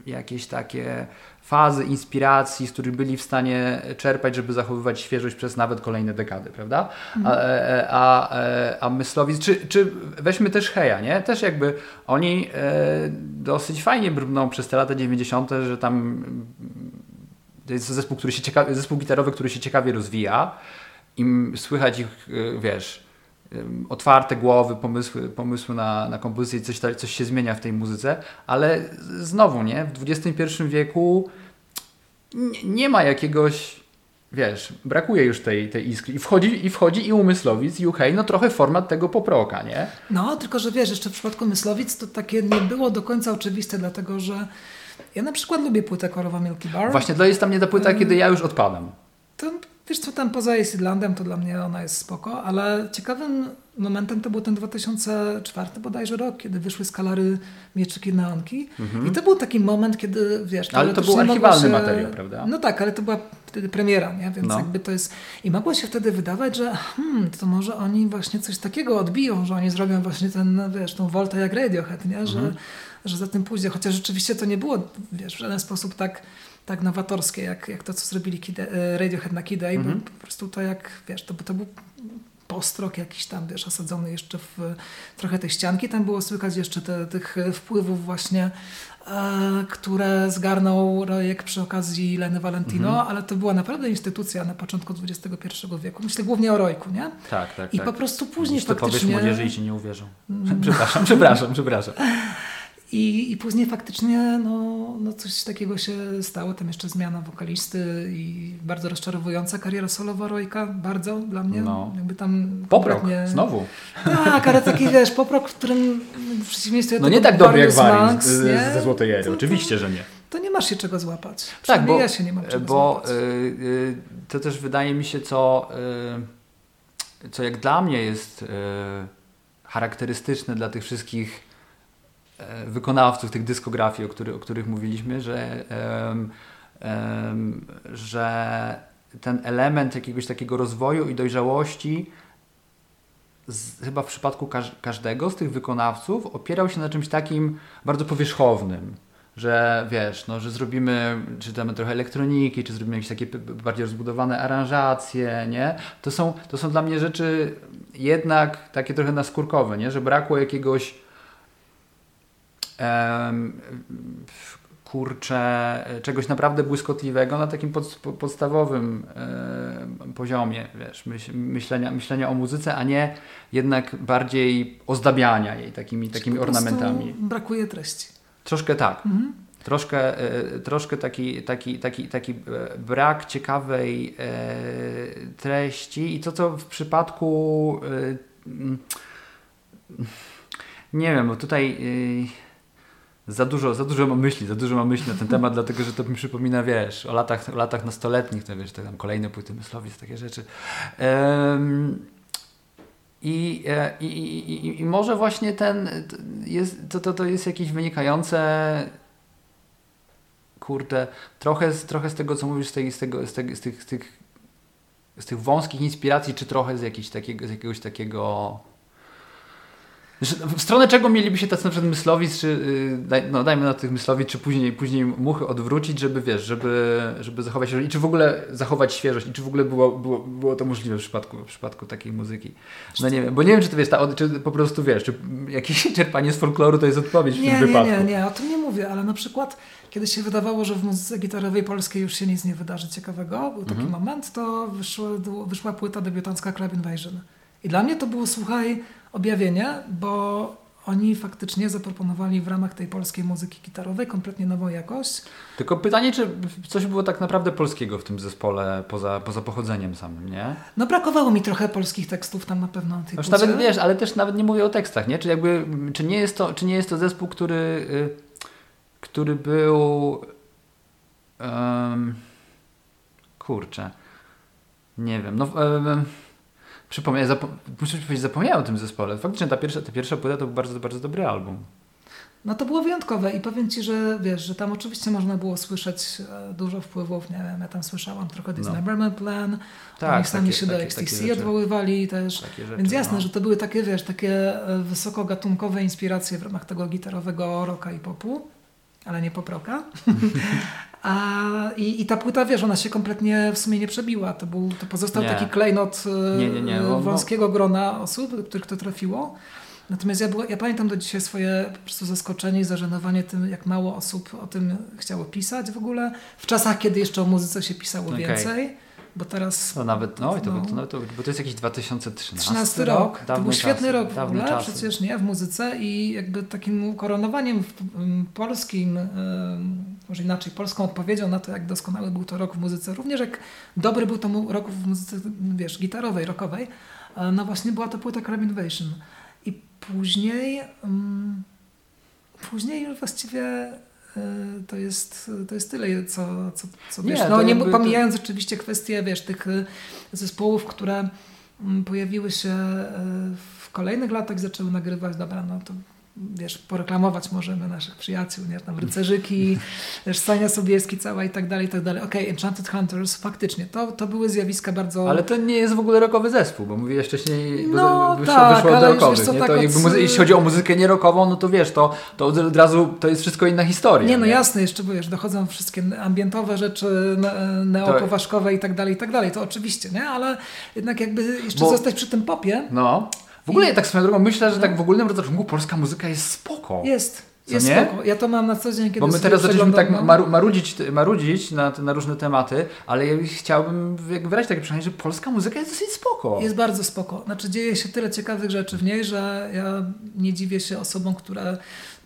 jakieś takie fazy inspiracji, z których byli w stanie czerpać, żeby zachowywać świeżość przez nawet kolejne dekady, prawda? Mhm. A, e, a, a, e, a Myslowic, czy, czy weźmy też Heja, nie? Też jakby oni e, dosyć fajnie brną przez te lata 90., że tam to jest zespół, który się ciekawie, zespół gitarowy, który się ciekawie rozwija i słychać ich, e, wiesz, otwarte głowy, pomysły, pomysły na, na kompozycję, coś, coś się zmienia w tej muzyce, ale znowu, nie? W XXI wieku nie, nie ma jakiegoś wiesz, brakuje już tej, tej iskry i wchodzi, i wchodzi i umysłowic, i UK, no trochę format tego poproka, nie? No, tylko że wiesz, jeszcze w przypadku Myslowic to takie nie było do końca oczywiste, dlatego że ja na przykład lubię płytę Korowa Milky Bar. Właśnie to jest tam nie ta płyta, kiedy ja już odpadam. To Wiesz co, tam poza Islandem to dla mnie ona jest spoko, ale ciekawym momentem to był ten 2004 bodajże rok, kiedy wyszły skalary Mieczyki Neonki mhm. i to był taki moment, kiedy wiesz... Ale to był archiwalny się... materiał, prawda? No tak, ale to była wtedy premiera, nie? Więc no. jakby to jest... I mogło się wtedy wydawać, że hmm, to może oni właśnie coś takiego odbiją, że oni zrobią właśnie ten, wiesz, tą woltę jak Radiohead, nie? Że, mhm. że za tym pójdzie, chociaż rzeczywiście to nie było, wiesz, w żaden sposób tak tak nowatorskie, jak, jak to, co zrobili Kid, e, Radiohead na Kid mm -hmm. po prostu to jak, wiesz, to, to był postrok jakiś tam, wiesz, osadzony jeszcze w trochę tej ścianki. Tam było słychać jeszcze te, tych wpływów właśnie, e, które zgarnął Rojek przy okazji Leny Valentino, mm -hmm. ale to była naprawdę instytucja na początku XXI wieku. Myślę głównie o Rojku, nie? Tak, tak. I tak. po prostu później Jeśli faktycznie... to powiesz młodzieży i ci nie uwierzą. przepraszam, przepraszam, przepraszam. I, I później faktycznie no, no coś takiego się stało, tam jeszcze zmiana wokalisty i bardzo rozczarowująca kariera solowa Rojka, bardzo dla mnie. No. Jakby tam Poprok, kompletnie- znowu. Tak, ale taki wiesz, poprok, w którym w przeciwieństwie No nie tak dobry jak Monks, z- nie? ze Złotej Ery, To- to- oczywiście, że nie. To nie masz się czego złapać. Tak, bo, ja się nie mam czego bo złapać. y, y, to też wydaje mi się, co, y, co jak dla mnie jest charakterystyczne dla tych wszystkich wykonawców tych dyskografii, o, który, o których mówiliśmy, że, em, em, że ten element jakiegoś takiego rozwoju i dojrzałości z, chyba w przypadku każ, każdego z tych wykonawców opierał się na czymś takim bardzo powierzchownym, że wiesz, no, że zrobimy, czy damy trochę elektroniki, czy zrobimy jakieś takie bardziej rozbudowane aranżacje, nie? To są, to są dla mnie rzeczy jednak takie trochę naskórkowe, nie? Że brakło jakiegoś kurczę, czegoś naprawdę błyskotliwego na takim pod, po- podstawowym poziomie, wiesz, myśl, myślenia, myślenia o muzyce, a nie jednak bardziej ozdabiania jej takimi, takimi ornamentami. Brakuje treści. Troszkę tak. Mhm. Troszkę, e, troszkę taki, taki, taki, taki e, brak ciekawej e, treści i to, co w przypadku nie wiem, bo tutaj za dużo, za dużo mam myśli, za dużo mam myśli na ten temat, dlatego że to mi przypomina, wiesz, o latach, o latach nastoletnich, to wiesz, to tam kolejne płyty Myslowic, takie rzeczy. Em, i, i, i, i, może właśnie ten jest, to, to, to jest jakieś wynikające kurde, trochę z, trochę z tego, co mówisz, z, tej, z, tego, z, tego, z, tych, z, tych, z tych wąskich inspiracji, czy trochę z, takiego, z jakiegoś takiego w stronę czego mieliby się tacy na przykład myslowic, czy daj, no dajmy na tych myslowic, czy później, później muchy odwrócić, żeby wiesz, żeby, żeby zachować i czy w ogóle zachować świeżość i czy w ogóle było, było, było to możliwe w przypadku, w przypadku takiej muzyki. No nie wiem, bo nie wiem, czy to wiesz, ta, czy po prostu wiesz, czy jakieś czerpanie z folkloru to jest odpowiedź w Nie, tym nie, wypadku. nie, nie, o tym nie mówię, ale na przykład kiedy się wydawało, że w muzyce gitarowej polskiej już się nic nie wydarzy ciekawego, był taki Mhm. moment, to wyszło, wyszła płyta debiutancka Club Invasion. I dla mnie to było, słuchaj, objawienie, bo oni faktycznie zaproponowali w ramach tej polskiej muzyki gitarowej kompletnie nową jakość. Tylko pytanie, czy coś było tak naprawdę polskiego w tym zespole poza, poza pochodzeniem samym, nie? No brakowało mi trochę polskich tekstów tam na pewno tej Już nawet wiesz, ale też nawet nie mówię o tekstach, nie? Czy jakby, czy nie jest to, czy nie jest to zespół, który, y, który był em, kurczę, nie wiem, no um, przypomnę, zapo- muszę powiedzieć, zapomniałem o tym zespole. Faktycznie ta pierwsza, ta pierwsza płyta to był bardzo, bardzo dobry album. No to było wyjątkowe i powiem Ci, że wiesz, że tam oczywiście można było słyszeć e, dużo wpływów, nie wiem, ja tam słyszałam trochę No. Dismemberment Plan, Tak, oni sami takie- się do XTC odwoływali też, rzeczy, więc jasne, no. że to były takie, wiesz, takie e, wysokogatunkowe inspiracje w ramach tego gitarowego rocka i popu, ale nie poproka. A, i, I ta płyta, wiesz, ona się kompletnie w sumie nie przebiła. To, był, to pozostał Nie. taki klejnot e, Nie, nie, nie. Wąskiego grona osób, których to trafiło. Natomiast ja, była, ja pamiętam do dzisiaj swoje po prostu zaskoczenie i zażenowanie tym, jak mało osób o tym chciało pisać w ogóle. W czasach, kiedy jeszcze o muzyce się pisało Okej. więcej, bo teraz... To nawet, no, i to, no. to, to, bo to jest jakiś 2013 13 rok. To Dawne był świetny czasy, rok w ogóle, czasy. przecież nie, w muzyce i jakby takim ukoronowaniem polskim, może inaczej, polską odpowiedzią na to, jak doskonały był to rok w muzyce, również jak dobry był to rok w muzyce, wiesz, gitarowej, rockowej, e, no właśnie była to płyta Crab Invasion. I później, później już właściwie to jest, to jest tyle, co, co, co Nie, wiesz, to no nie jakby to- pomijając oczywiście kwestie, wiesz, tych e, zespołów, które mm, pojawiły się e, w kolejnych latach, zaczęły nagrywać, dobra, no to wiesz, poreklamować możemy naszych przyjaciół, nie, tam rycerzyki, wiesz, Sania Sobieski cała i tak dalej, i tak dalej. Okej, Enchanted Hunters, faktycznie, to, to były zjawiska bardzo... Ale to nie jest w ogóle rockowy zespół, bo mówiłeś wcześniej, No, wyszło, tak, wyszło od ale rockowych, co, nie? tak to od- jakby muzy- jeśli chodzi o muzykę nierockową, no to wiesz, to, to od, od razu to jest wszystko inna historia. Nie, no jasne, jeszcze bo wiesz, dochodzą wszystkie ambientowe rzeczy, ne- neopowaszkowe i tak dalej, i tak dalej, to oczywiście, nie? Ale jednak jakby jeszcze Bo- zostać przy tym popie, No. W ogóle I- tak swoją drogą myślę, że tak w ogólnym rozrachunku polska muzyka jest spoko. jest. Co jest nie? spoko. Ja to mam na co dzień, kiedy Bo my teraz zaczęliśmy tak maru, marudzić, marudzić na, na różne tematy, ale ja chciałbym wyrazić takie przekonanie, że polska muzyka jest dosyć spoko. Jest bardzo spoko. Znaczy dzieje się tyle ciekawych rzeczy w niej, że ja nie dziwię się osobom, które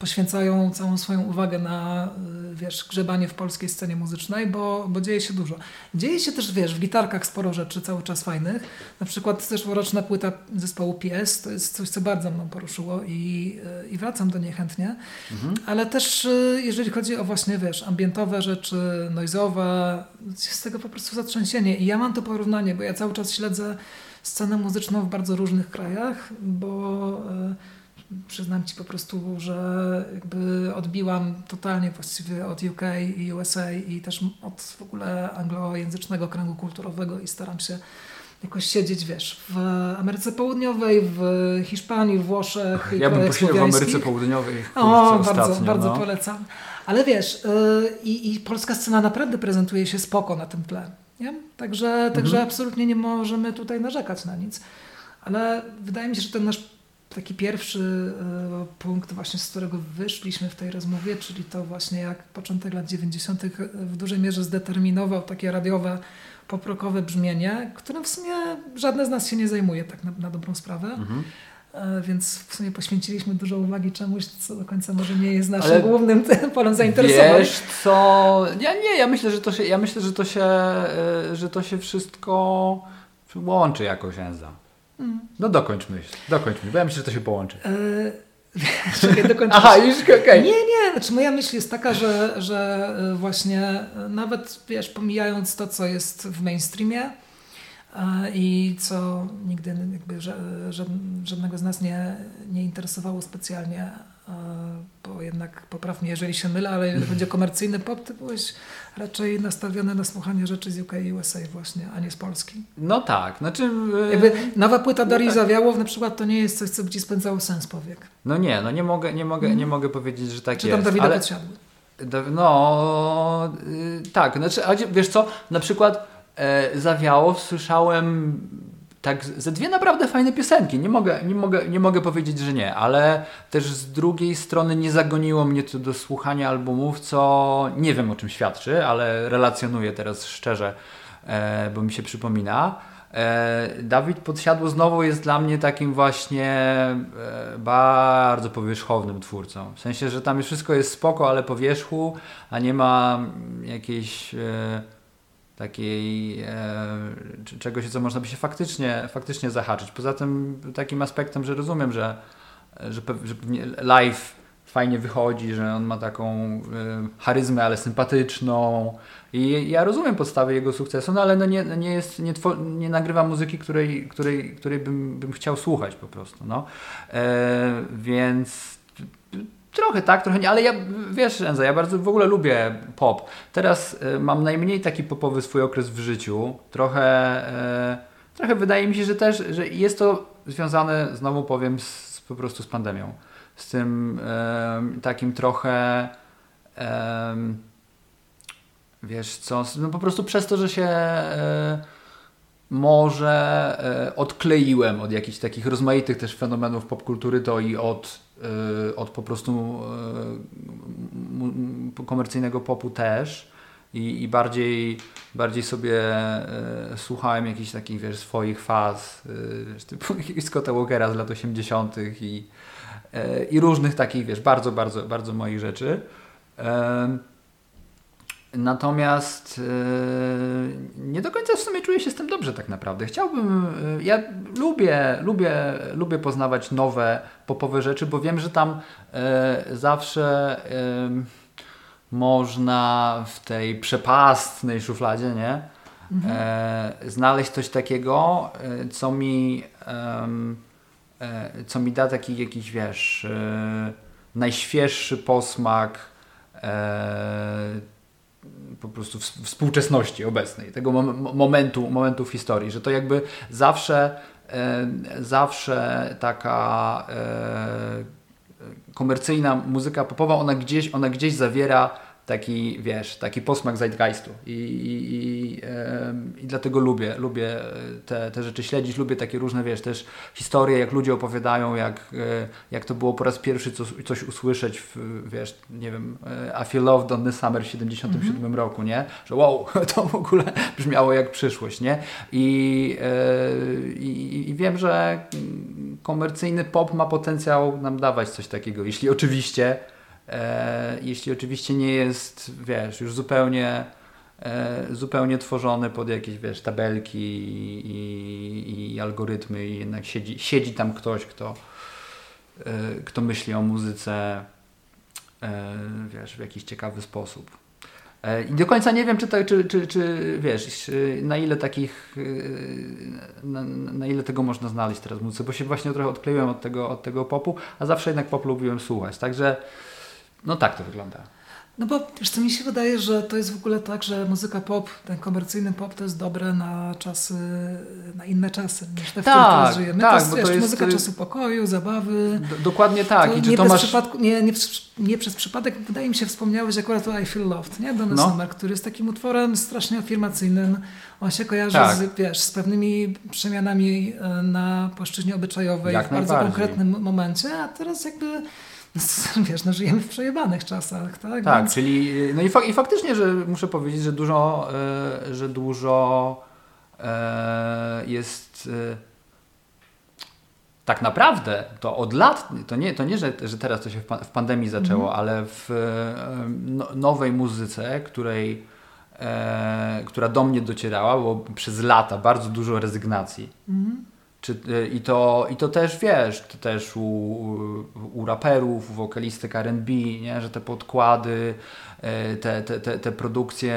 poświęcają całą swoją uwagę na y, wiesz, grzebanie w polskiej scenie muzycznej, bo, bo dzieje się dużo. Dzieje się też, wiesz, w gitarkach sporo rzeczy cały czas fajnych. Na przykład zeszłoroczna płyta zespołu PS to jest coś, co bardzo mną poruszyło i, y, i wracam do niej chętnie. Mhm. Ale też y, jeżeli chodzi o właśnie, wiesz, ambientowe rzeczy, noizowe, jest tego po prostu zatrzęsienie. I ja mam to porównanie, bo ja cały czas śledzę scenę muzyczną w bardzo różnych krajach, bo y, przyznam Ci po prostu, że jakby odbiłam totalnie właściwie od UK i USA i też od w ogóle anglojęzycznego kręgu kulturowego i staram się jakoś siedzieć, wiesz, w Ameryce Południowej, w Hiszpanii, w Włoszech Ja bym posiedział w Ameryce. Południowej. O, bardzo, ostatnio, bardzo no. polecam. Ale wiesz, i, i polska scena naprawdę prezentuje się spoko na tym tle. Nie? Także, także Mhm. absolutnie nie możemy tutaj narzekać na nic. Ale wydaje mi się, że ten nasz taki pierwszy yy, punkt właśnie, z którego wyszliśmy w tej rozmowie, czyli to właśnie jak początek lat 90. w dużej mierze zdeterminował takie radiowe, poprokowe brzmienie, którym w sumie żadne z nas się nie zajmuje tak na, na dobrą sprawę. Mhm. E, Więc w sumie poświęciliśmy dużo uwagi czemuś, co do końca może nie jest naszym Ale głównym polem zainteresowań. Wiesz co, ja nie, ja myślę, że to się, ja myślę, że to się, e, że to się wszystko łączy jakoś, Enza. No dokończ myśl, dokończ myśl, bo ja myślę, że to się połączy. E, Czekaj, dokończę. Aha, już okej. Nie, nie, znaczy moja myśl jest taka, że, że e, właśnie e, nawet wiesz, pomijając to, co jest w mainstreamie i co nigdy jakby ża- ża- żadnego z nas nie, nie interesowało specjalnie, bo jednak popraw mnie, jeżeli się mylę, ale jeżeli chodzi o komercyjny pop, ty byłeś raczej nastawiony na słuchanie rzeczy z UK i USA właśnie, a nie z Polski. No tak, znaczy... e, Jakby nowa płyta Darii tak. Zawiałow na przykład to nie jest coś, co by ci spędzało sens powiek. No nie, no nie mogę, nie mogę, Mhm. nie mogę powiedzieć, że tak Czy jest. tam Dawida ale... podsiadły. No, y, tak, znaczy, a wiesz co, na przykład e, Zawiało słyszałem tak ze dwie naprawdę fajne piosenki, nie mogę, nie, mogę, nie mogę powiedzieć, że nie, ale też z drugiej strony nie zagoniło mnie to do słuchania albumów, co nie wiem o czym świadczy, ale relacjonuję teraz szczerze, e, bo mi się przypomina. E, Dawid Podsiadło znowu jest dla mnie takim właśnie e, bardzo powierzchownym twórcą. W sensie, że tam wszystko jest spoko, ale po wierzchu, a nie ma jakiejś e, takiej e, czegoś, co można by się faktycznie, faktycznie zahaczyć. Poza tym takim aspektem, że rozumiem, że, że, że live fajnie wychodzi, że on ma taką e, charyzmę, ale sympatyczną. I ja rozumiem podstawy jego sukcesu, no ale no nie, nie, jest, nie, nie nagrywa muzyki, której, której, której bym, bym chciał słuchać po prostu. No. E, więc trochę tak, trochę nie, ale ja, wiesz Enza, ja bardzo w ogóle lubię pop. Teraz e, mam najmniej taki popowy swój okres w życiu. Trochę, e, trochę wydaje mi się, że też, że jest to związane, znowu powiem, z, po prostu z pandemią. Z tym em, takim trochę em, wiesz co, no po prostu przez to, że się e, może e, odkleiłem od jakichś takich rozmaitych też fenomenów popkultury, to i od, od po prostu m- komercyjnego popu też. I, i bardziej, bardziej sobie e, słuchałem jakichś takich, wiesz, swoich faz, wiesz, typu Scotta Walkera z lat 80. i, i różnych takich, wiesz, bardzo, bardzo, bardzo moich rzeczy. Natomiast e, nie do końca w sumie czuję się z tym dobrze tak naprawdę. Chciałbym, e, ja lubię, lubię, lubię poznawać nowe popowe rzeczy, bo wiem, że tam e, zawsze można w tej przepastnej szufladzie, nie? E, znaleźć coś takiego, co mi, co mi da taki jakiś, wiesz, najświeższy posmak po prostu współczesności obecnej, tego mom, momentu, momentu w historii, że to jakby zawsze, e, zawsze taka e, komercyjna muzyka popowa, ona gdzieś, ona gdzieś zawiera taki, wiesz, taki posmak zeitgeistu i, i, i, i, dlatego lubię, lubię te, te rzeczy śledzić, lubię takie różne, wiesz, też historie, jak ludzie opowiadają, jak, e, jak to było po raz pierwszy coś, coś usłyszeć, w, wiesz, nie wiem, e, I Feel Loved on the Summer w 77 mm -hmm. roku, nie? Że wow, to w ogóle brzmiało jak przyszłość, nie? I, e, i, i wiem, że komercyjny pop ma potencjał nam dawać coś takiego, jeśli oczywiście E, jeśli oczywiście nie jest, wiesz, już zupełnie, e, zupełnie tworzony pod jakieś, wiesz, tabelki i, i algorytmy i jednak siedzi, siedzi tam ktoś, kto, e, kto myśli o muzyce, wiesz, w jakiś ciekawy sposób. I do końca nie wiem, czy, to, czy, czy, czy wiesz, na ile takich, na, na, ile tego można znaleźć teraz w muzyce, bo się właśnie trochę odkleiłem od tego, od tego popu, a zawsze jednak pop lubiłem słuchać. Także no tak to wygląda. No bo wiesz co, mi się wydaje, że to jest w ogóle tak, że muzyka pop, ten komercyjny pop to jest dobre na czasy, na inne czasy niż te, w tak, których teraz żyjemy. Tak, to jest, wiesz, to jest muzyka y, czasu pokoju, zabawy. D dokładnie tak. To I nie, to masz... nie, nie, nie, przez przypadek, wydaje mi się, wspomniałeś akurat o I Feel Loved, nie? Donny no. Summer, który jest takim utworem strasznie afirmacyjnym. On się kojarzy tak. z, wiesz, z pewnymi przemianami e, na płaszczyźnie obyczajowej Jak w bardzo konkretnym momencie, a teraz jakby wiesz, no żyjemy w przejebanych czasach, tak? Tak, Więc... czyli no i, fa i faktycznie, że muszę powiedzieć, że dużo, e, że dużo e, jest e, tak naprawdę to od lat, to nie, to nie że, że teraz to się w, pa w pandemii zaczęło, mm. ale w no, nowej muzyce, której, e, która do mnie docierała, bo przez lata bardzo dużo rezygnacji. Mm. Czy, y, i, to, I to też wiesz, to też u, u raperów, u wokalistek RB, nie? że te podkłady, y, te, te, te, te produkcje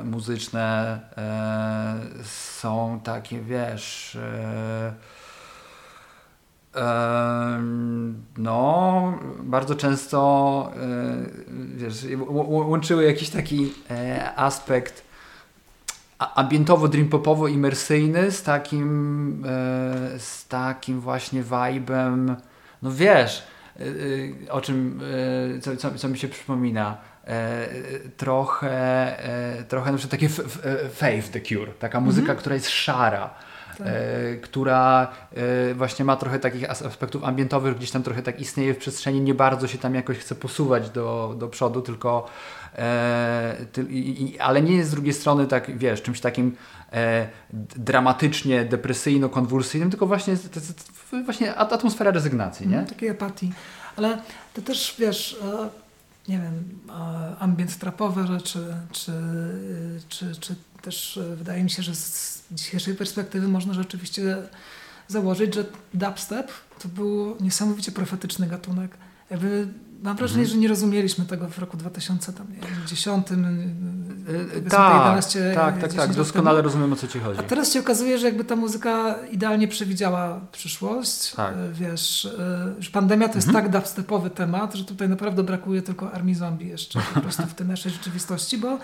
y, muzyczne są takie, wiesz. No, bardzo często wiesz, łączyły jakiś taki e, aspekt ambientowo, dreampopowo, imersyjny z takim, e, z takim właśnie vibe'em, no wiesz, e, e, o czym, co, co, co mi się przypomina, trochę, trochę na przykład takie Faith The Cure, taka muzyka, mhm. która jest szara, tak. która właśnie ma trochę takich aspektów ambientowych, gdzieś tam trochę tak istnieje w przestrzeni, nie bardzo się tam jakoś chce posuwać do, do przodu, tylko ale nie jest z drugiej strony tak, wiesz, czymś takim e, dramatycznie, depresyjno-konwulsyjnym, tylko właśnie, właśnie atmosfera rezygnacji, nie? Mm, takiej apatii. Ale to też, wiesz, e, nie wiem, ambient trapowe rzeczy, czy, czy, czy też wydaje mi się, że z dzisiejszej perspektywy można rzeczywiście założyć, że dubstep to był niesamowicie profetyczny gatunek. Jakby Mam wrażenie, mhm. że nie rozumieliśmy tego w roku 2010, yy, tak, 11, tak, tak, tak, doskonale rozumiem o co ci chodzi. A teraz się okazuje, że jakby ta muzyka idealnie przewidziała przyszłość. Tak. Wiesz, że pandemia to jest mhm. tak dubstepowy temat, że tutaj naprawdę brakuje tylko armii zombie jeszcze po prostu w tej naszej rzeczywistości, bo,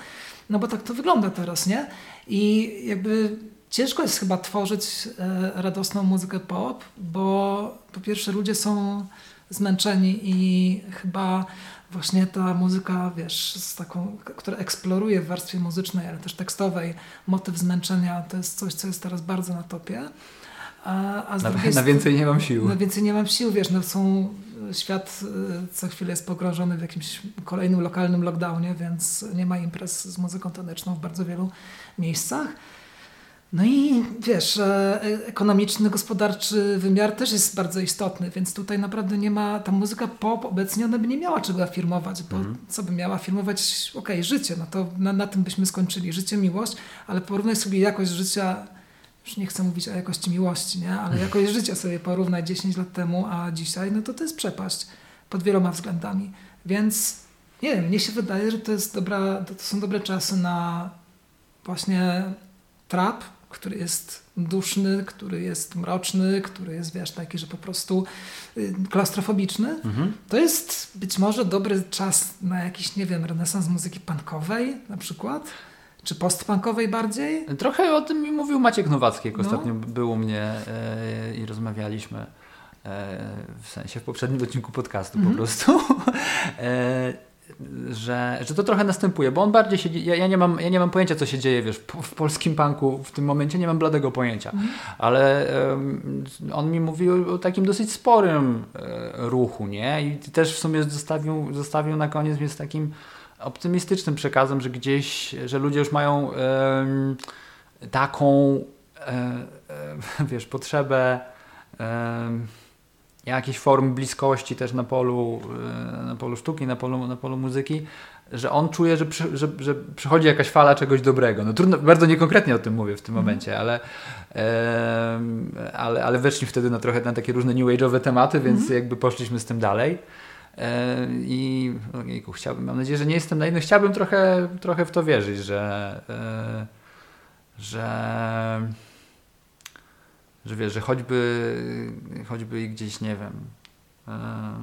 no bo tak to wygląda teraz, nie? I jakby ciężko jest chyba tworzyć radosną muzykę pop, bo po pierwsze ludzie są zmęczeni i chyba właśnie ta muzyka, wiesz, z taką, która eksploruje w warstwie muzycznej, ale też tekstowej motyw zmęczenia, to jest coś, co jest teraz bardzo na topie. A, a na, na, więcej nie mam sił. Na więcej nie mam sił, wiesz, no są, świat y, co chwilę jest pogrążony w jakimś kolejnym lokalnym lockdownie, więc nie ma imprez z muzyką taneczną w bardzo wielu miejscach. No i wiesz, e, ekonomiczny, gospodarczy wymiar też jest bardzo istotny, więc tutaj naprawdę nie ma, ta muzyka pop obecnie ona by nie miała czego afirmować, bo mm. co by miała afirmować? Okej, okay, życie, no to na, na tym byśmy skończyli, życie, miłość, ale porównaj sobie jakość życia, już nie chcę mówić o jakości miłości, nie? ale jakość życia sobie porównaj 10 lat temu, a dzisiaj, no to to jest przepaść pod wieloma względami, więc nie wiem, mnie się wydaje, że to jest dobra, to są dobre czasy na właśnie trap, który jest duszny, który jest mroczny, który jest, wiesz, taki, że po prostu y, klaustrofobiczny, mhm. to jest być może dobry czas na jakiś, nie wiem, renesans muzyki punkowej na przykład. Czy postpunkowej bardziej? Trochę o tym mi mówił Maciek Nowacki, jak no. ostatnio był u mnie e, i rozmawialiśmy. E, w sensie w poprzednim odcinku podcastu po mhm. prostu. e, że, że to trochę następuje, bo on bardziej się. Ja, ja, nie, mam, ja nie mam pojęcia, co się dzieje, wiesz, w, polskim punku w tym momencie nie mam bladego pojęcia, mm. ale um, on mi mówił o takim dosyć sporym e, ruchu, nie? I też w sumie zostawił, zostawił na koniec mnie z takim optymistycznym przekazem, że gdzieś, że ludzie już mają um, taką, e, e, wiesz, potrzebę jakiejś form bliskości też na polu, e, na polu sztuki, na polu, na polu muzyki, że on czuje, że, przy, że, że przychodzi jakaś fala czegoś dobrego. No trudno, bardzo niekonkretnie o tym mówię w tym mhm. momencie, ale, e, ale, ale weszli wtedy na trochę na takie różne new age'owe tematy, więc mm. jakby poszliśmy z tym dalej. E, I ojejku, chciałbym, mam nadzieję, że nie jestem naiwny, chciałbym trochę, trochę w to wierzyć, że, e, że że wiesz, że choćby, choćby gdzieś, nie wiem, e,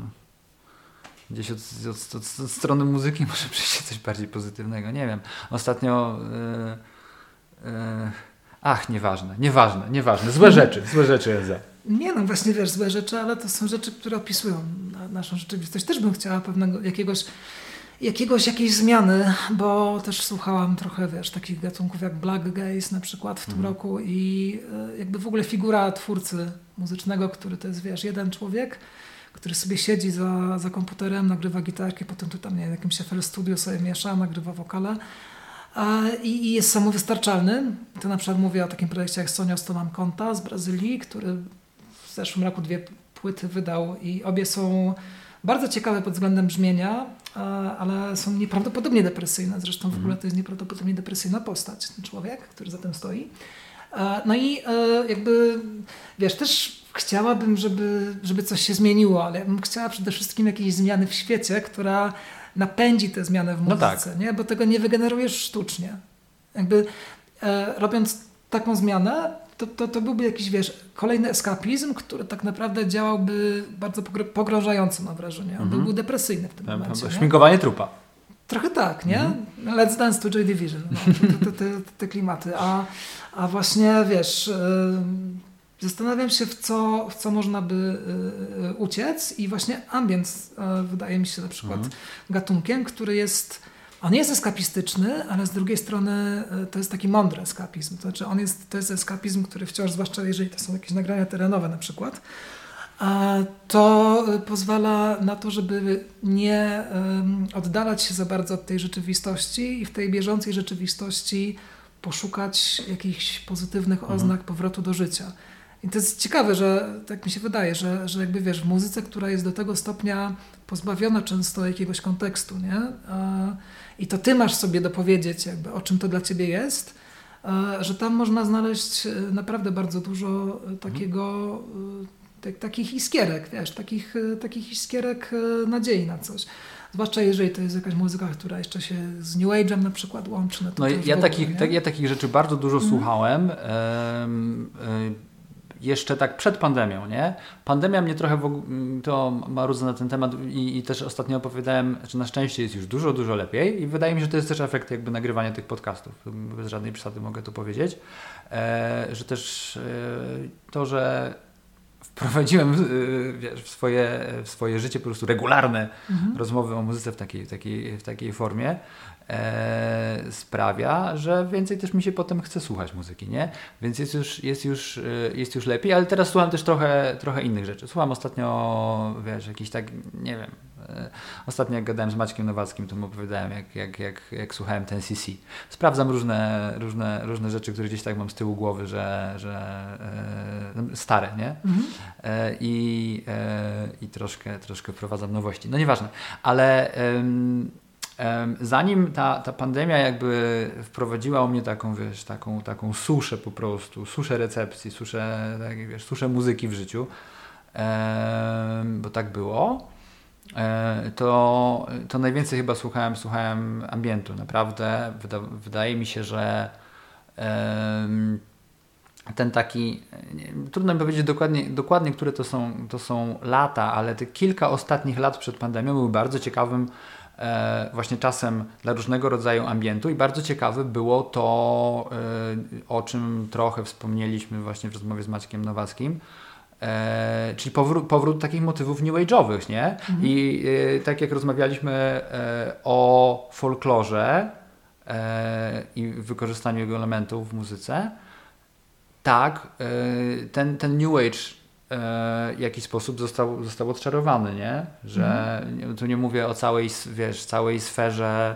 gdzieś od, od, od, od, strony muzyki może przyjść coś bardziej pozytywnego, nie wiem. Ostatnio e, e, ach, nieważne, nieważne, nieważne, złe rzeczy, złe rzeczy Elza. Nie no, właśnie wiesz, złe rzeczy, ale to są rzeczy, które opisują naszą rzeczywistość. Też bym chciała pewnego jakiegoś jakiegoś, jakiejś zmiany, bo też słuchałam trochę, wiesz, takich gatunków jak Black Gaze na przykład w tym mm. roku i e, jakby w ogóle figura twórcy muzycznego, który to jest, wiesz, jeden człowiek, który sobie siedzi za, za komputerem, nagrywa gitarki, potem tu tam, nie wiem, jakimś FL Studio sobie miesza, nagrywa wokale i, i, jest samowystarczalny. To na przykład mówię o takim projekcie jak Sonio Stonam Conta z Brazylii, który w zeszłym roku dwie płyty wydał i obie są bardzo ciekawe pod względem brzmienia, ale są nieprawdopodobnie depresyjne. Zresztą w ogóle to jest nieprawdopodobnie depresyjna postać, ten człowiek, który za tym stoi. No i e, jakby, wiesz, też chciałabym, żeby, żeby coś się zmieniło, ale ja bym chciała przede wszystkim jakiejś zmiany w świecie, która napędzi tę zmianę w muzyce, no tak. nie? bo tego nie wygenerujesz sztucznie. Jakby e, robiąc taką zmianę, to, to, to byłby jakiś, wiesz, kolejny eskapizm, który tak naprawdę działałby bardzo pogrążająco, mam wrażenie. On byłby depresyjny w tym ja, momencie. Śmigowanie trupa. Trochę tak, nie? Mm Let's Dance to Joy Division. No, te, te, te, klimaty. A, a właśnie, wiesz, yy, zastanawiam się, w co, w co można by yy, uciec i właśnie ambient yy, wydaje mi się na przykład mm gatunkiem, który jest on jest eskapistyczny, ale z drugiej strony e, to jest taki mądry eskapizm. To znaczy on jest, to jest eskapizm, który wciąż, zwłaszcza jeżeli to są jakieś nagrania terenowe na przykład, to e, pozwala na to, żeby nie oddalać się za bardzo od tej rzeczywistości i w tej bieżącej rzeczywistości poszukać jakichś pozytywnych mhm. oznak powrotu do życia. I to jest ciekawe, że tak mi się wydaje, że, że jakby wiesz, w muzyce, która jest do tego stopnia pozbawiona często jakiegoś kontekstu, nie? I to ty masz sobie dopowiedzieć, jakby o czym to dla ciebie jest, że tam można znaleźć e, naprawdę bardzo dużo e, takiego, e, tak, takich iskierek, wiesz, takich, takich iskierek nadziei na coś. Zwłaszcza jeżeli to jest jakaś muzyka, która jeszcze się z New Age'em na przykład łączy. No, no ja, takich, tak, ja takich rzeczy bardzo dużo mhm. słuchałem. Jeszcze tak przed pandemią, nie? Pandemia mnie trochę, w, to marudzę na ten temat i, i, też ostatnio opowiadałem, że na szczęście jest już dużo, dużo lepiej i wydaje mi się, że to jest też efekt jakby nagrywania tych podcastów. Bez żadnej przesady mogę to powiedzieć, e, że też e, to, że wprowadziłem w, wiesz, w, swoje, w swoje życie po prostu regularne mhm. rozmowy o muzyce w takiej, w takiej, w takiej formie, e, sprawia, że więcej też mi się potem chce słuchać muzyki, nie? Więc jest już, jest już, e, jest już lepiej, ale teraz słucham też trochę, trochę innych rzeczy. Słucham ostatnio, wiesz, jakiś tak, nie wiem, e, ostatnio jak gadałem z Maćkiem Nowackim, to mu opowiadałem, jak, jak, jak, jak słuchałem ten CC. Sprawdzam różne, różne, różne rzeczy, które gdzieś tak mam z tyłu głowy, że, że e, no, stare, nie? Mhm. E, I, e, I troszkę, troszkę wprowadzam nowości. No nieważne, ale zanim ta, ta pandemia jakby wprowadziła u mnie taką, wiesz, taką, taką suszę po prostu, suszę recepcji, suszę, tak, wiesz, suszę muzyki w życiu, bo tak było, e, to, to najwięcej chyba słuchałem, słuchałem ambientu. Naprawdę wyda, wydaje mi się, że ten taki, nie, trudno mi powiedzieć dokładnie, dokładnie, które to są, to są lata, ale te kilka ostatnich lat przed pandemią były bardzo ciekawym właśnie czasem dla różnego rodzaju ambientu i bardzo ciekawe było to, e, o czym trochę wspomnieliśmy właśnie w rozmowie z Maćkiem Nowackim, E, czyli powrót, powrót takich motywów new age'owych, nie? Mhm. I e, tak jak rozmawialiśmy e, o folklorze e, i wykorzystaniu jego elementów w muzyce, tak, e, ten, ten new age e, w jakiś sposób został, został odczarowany, nie? Że mhm. tu nie mówię o całej, wiesz, całej sferze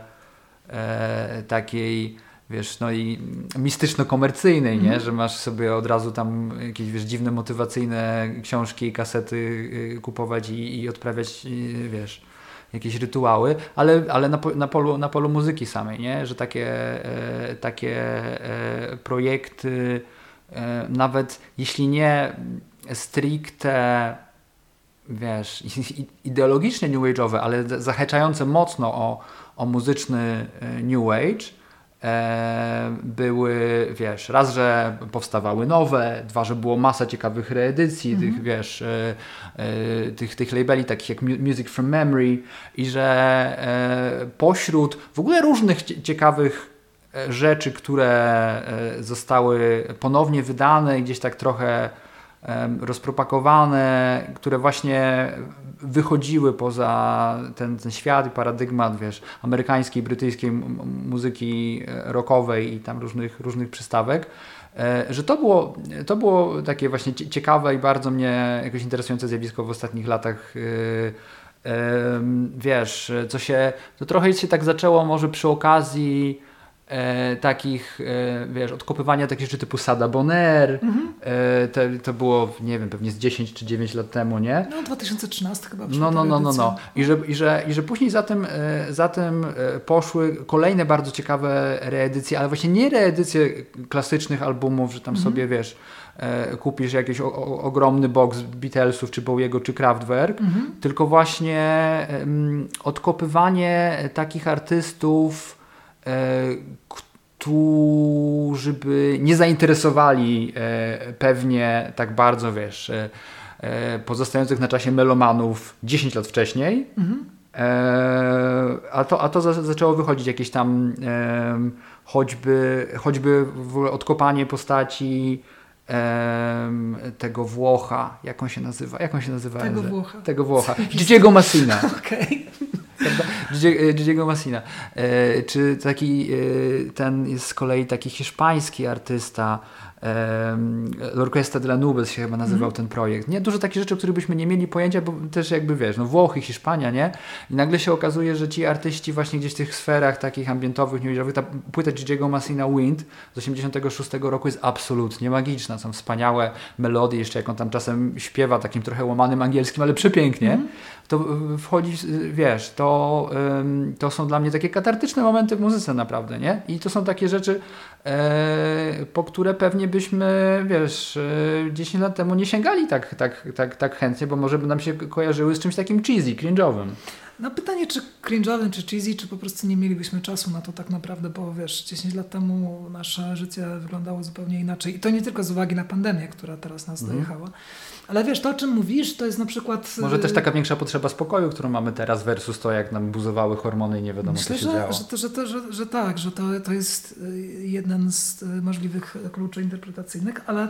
takiej wiesz, no i mistyczno-komercyjnej, nie? Mm. że masz sobie od razu tam jakieś wiesz, dziwne, motywacyjne książki i kasety y, kupować i, i odprawiać, y, wiesz, jakieś rytuały, ale, ale na, na, polu, na polu muzyki samej, nie? że takie, e, takie e, projekty, e, nawet jeśli nie stricte wiesz, ideologicznie new age'owe, ale zahaczające mocno o, o muzyczny e, new age, E, były, wiesz, raz, że powstawały nowe, dwa, że było masa ciekawych reedycji mm -hmm. tych, wiesz, e, e, tych, tych labeli takich jak Music from Memory i że pośród w ogóle różnych ciekawych rzeczy, które zostały ponownie wydane i gdzieś tak trochę rozpropakowane, które właśnie wychodziły poza ten, ten świat i paradygmat, wiesz, amerykańskiej, brytyjskiej muzyki e, rockowej i tam różnych, różnych przystawek, e, że to było, to było takie właśnie ciekawe i bardzo mnie jakoś interesujące zjawisko w ostatnich latach e, wiesz, co się, to trochę się tak zaczęło może przy okazji e, takich, e, wiesz, odkopywania takich rzeczy typu Sada Bonner, mhm. e, te, to było, nie wiem, pewnie z 10 czy 9 lat temu, nie? No, 2013 chyba. No, no, no, no, no. I że, i że, i że później za tym, e, za tym e, poszły kolejne bardzo ciekawe reedycje, ale właśnie nie reedycje klasycznych albumów, że tam mhm. sobie, wiesz, e, kupisz jakiś o, o, ogromny box Beatlesów, czy Bowiego, czy Kraftwerk, mhm. tylko właśnie odkopywanie takich artystów, którzy by nie zainteresowali e, pewnie tak bardzo, wiesz, e, pozostających na czasie melomanów 10 lat wcześniej. Mhm. A to, a to zaczęło wychodzić jakieś tam choćby, choćby odkopanie postaci tego Włocha, jak on się nazywa? Jak on się nazywa? Tego Włocha. Tego Włocha. Gigiego Massina. Okej. E, Massina. E, czy taki, e, ten jest z kolei taki hiszpański artysta, L'Orquesta de la Nubes się chyba nazywał mm. ten projekt. Nie, dużo takich rzeczy, o których byśmy nie mieli pojęcia, bo też jakby wiesz, no Włochy, Hiszpania, nie? I nagle się okazuje, że ci artyści właśnie gdzieś w tych sferach takich ambientowych, newjazowych, ta płyta Gigiego Massina Wind z 86 roku jest absolutnie magiczna. Są wspaniałe melodie, jeszcze jak on tam czasem śpiewa takim trochę łamanym angielskim, ale przepięknie. Mm. To wchodzi, wiesz, to, to są dla mnie takie katartyczne momenty w muzyce naprawdę, nie? I to są takie rzeczy, e, po które pewnie byśmy, wiesz, 10 e, lat temu nie sięgali tak, tak, tak, tak chętnie, bo może by nam się kojarzyły z czymś takim cheesy, cringe'owym. No pytanie, czy cringe'owym, czy cheesy, czy po prostu nie mielibyśmy czasu na to tak naprawdę, bo wiesz, 10 lat temu nasze życie wyglądało zupełnie inaczej. I to nie tylko z uwagi na pandemię, która teraz nas mm. dojechała. Ale wiesz, to o czym mówisz, to jest na przykład... Może też y, taka większa potrzeba spokoju, którą mamy teraz versus to, jak nam buzowały hormony i nie wiadomo, Myślę, co się że, działo. Że, to, że, to, że, że tak, że to, to jest y, jeden z y, możliwych kluczy interpretacyjnych, ale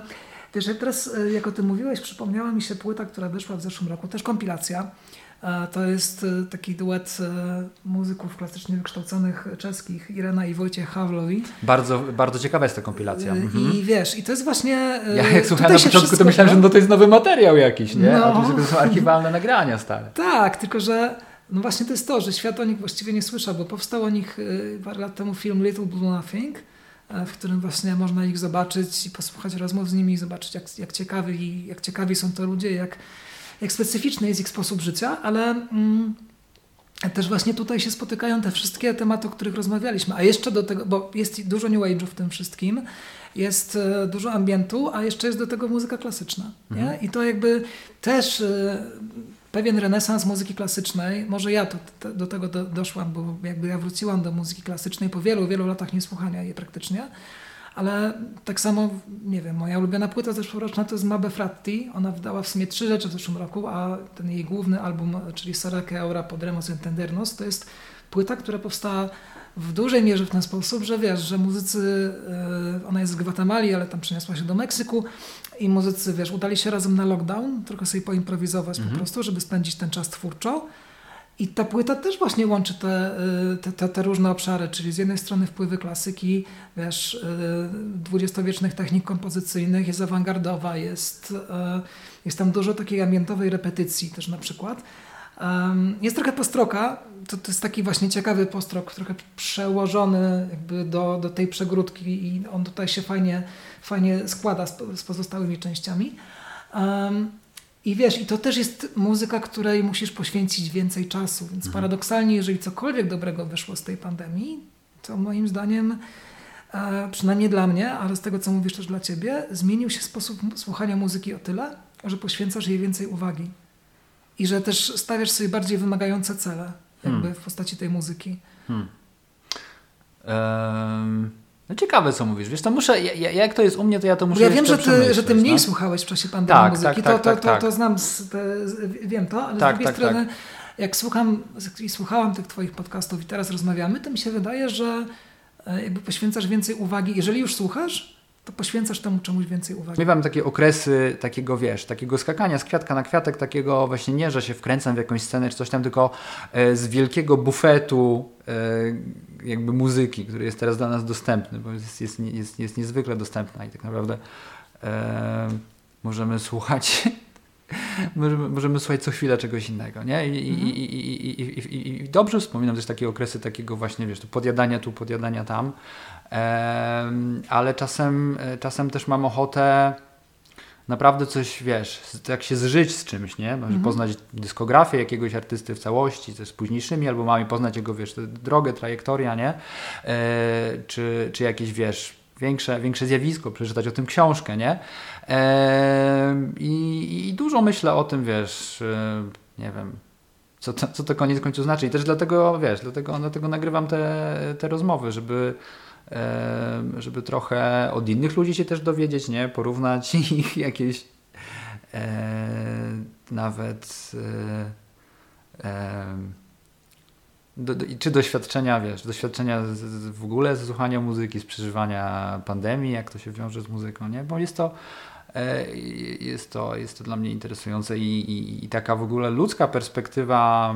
wiesz, jak teraz, jak o tym mówiłeś, przypomniała mi się płyta, która wyszła w zeszłym roku, też kompilacja, to jest e, taki duet e, muzyków klasycznie wykształconych czeskich, Irena i Wojciech Hawlowi. Bardzo, bardzo ciekawa jest ta kompilacja. E, mhm. I wiesz, i to jest właśnie... Ja jak słuchałem na początku, wszystko, to myślałem, że no to jest nowy materiał jakiś, nie? No. A to są archiwalne nagrania stare. Tak, tylko że no właśnie to jest to, że świat o nich właściwie nie słyszał, bo powstał o nich parę lat temu film Little Blue Nothing, w którym właśnie można ich zobaczyć i posłuchać rozmów z nimi i zobaczyć, jak, jak, ciekawi, jak ciekawi są to ludzie, jak jak specyficzny jest ich sposób życia, ale mm, też właśnie tutaj się spotykają te wszystkie tematy, o których rozmawialiśmy. A jeszcze do tego, bo jest dużo New Age'u w tym wszystkim, jest e, dużo ambientu, a jeszcze jest do tego muzyka klasyczna. Mhm. I to jakby też e, pewien renesans muzyki klasycznej, może ja to, to, do tego do, doszłam, bo jakby ja wróciłam do muzyki klasycznej po wielu, wielu latach niesłuchania jej praktycznie, ale tak samo, nie wiem, moja ulubiona płyta zeszłoroczna to jest Mabe Fratti. Ona wydała w sumie trzy rzeczy w zeszłym roku, a ten jej główny album, czyli Sarake Aura Podremos Entendernos, to jest płyta, która powstała w dużej mierze w ten sposób, że wiesz, że muzycy, e, ona jest z Gwatemali, ale tam przeniosła się do Meksyku i muzycy, wiesz, udali się razem na lockdown, trochę sobie poimprowizować mhm. po prostu, żeby spędzić ten czas twórczo. I ta płyta też właśnie łączy te, y, te, te, te, różne obszary, czyli z jednej strony wpływy klasyki, wiesz, y, dwudziestowiecznych technik kompozycyjnych, jest awangardowa, jest, y, jest tam dużo takiej ambientowej repetycji też na przykład. Jest trochę postroka, to, to jest taki właśnie ciekawy postrok, trochę przełożony jakby do, do tej przegródki i on tutaj się fajnie, fajnie składa z, z pozostałymi częściami. I wiesz, i to też jest muzyka, której musisz poświęcić więcej czasu, więc mhm. paradoksalnie, jeżeli cokolwiek dobrego wyszło z tej pandemii, to moim zdaniem, e, przynajmniej dla mnie, ale z tego co mówisz też dla ciebie, zmienił się sposób słuchania muzyki o tyle, że poświęcasz jej więcej uwagi. I że też stawiasz sobie bardziej wymagające cele, jakby hmm. w postaci tej muzyki. Hmm. Um no ciekawe, co mówisz. Wiesz, to muszę, ja, jak to jest u mnie, to ja to muszę Ja wiem, że ty, że ty mniej no? słuchałeś w czasie pandemii tak, muzyki, tak, to, tak, to, tak, to, to, to, znam, z, te, wiem to, ale tak, z drugiej tak, strony, tak. jak słucham i słuchałam tych twoich podcastów i teraz rozmawiamy, to mi się wydaje, że e, jakby poświęcasz więcej uwagi, jeżeli już słuchasz, to poświęcasz temu czemuś więcej uwagi. Miewam takie okresy takiego, wiesz, takiego skakania z kwiatka na kwiatek, takiego właśnie nie, że się wkręcam w jakąś scenę czy coś tam, tylko e, z wielkiego bufetu e, jakby muzyki, który jest teraz dla nas dostępny, bo jest, jest, jest, jest niezwykle dostępna i tak naprawdę e, możemy słuchać możemy, możemy słuchać co chwilę czegoś innego, nie? I, mhm. i, i, i, dobrze wspominam też takie okresy takiego właśnie, wiesz, tu podjadania tu, podjadania tam, ale czasem, czasem też mam ochotę naprawdę coś, wiesz, jak się zżyć z czymś, nie? Może mhm. poznać dyskografię jakiegoś artysty w całości, też z późniejszymi albumami, poznać jego, wiesz, drogę, trajektoria, nie? E, czy, czy jakieś, wiesz, większe, większe zjawisko, przeczytać o tym książkę, nie? E, i, I dużo myślę o tym, wiesz, e, nie wiem, co to, co to koniec końców znaczy. I też dlatego, wiesz, dlatego, dlatego nagrywam te, te rozmowy, żeby żeby trochę od innych ludzi się też dowiedzieć, nie? Porównać ich jakieś e, nawet e, do, do, czy doświadczenia, wiesz, doświadczenia z, z, w ogóle ze słuchania muzyki, z przeżywania pandemii, jak to się wiąże z muzyką, nie? Bo jest to e, jest to, jest to dla mnie interesujące i, i, i taka w ogóle ludzka perspektywa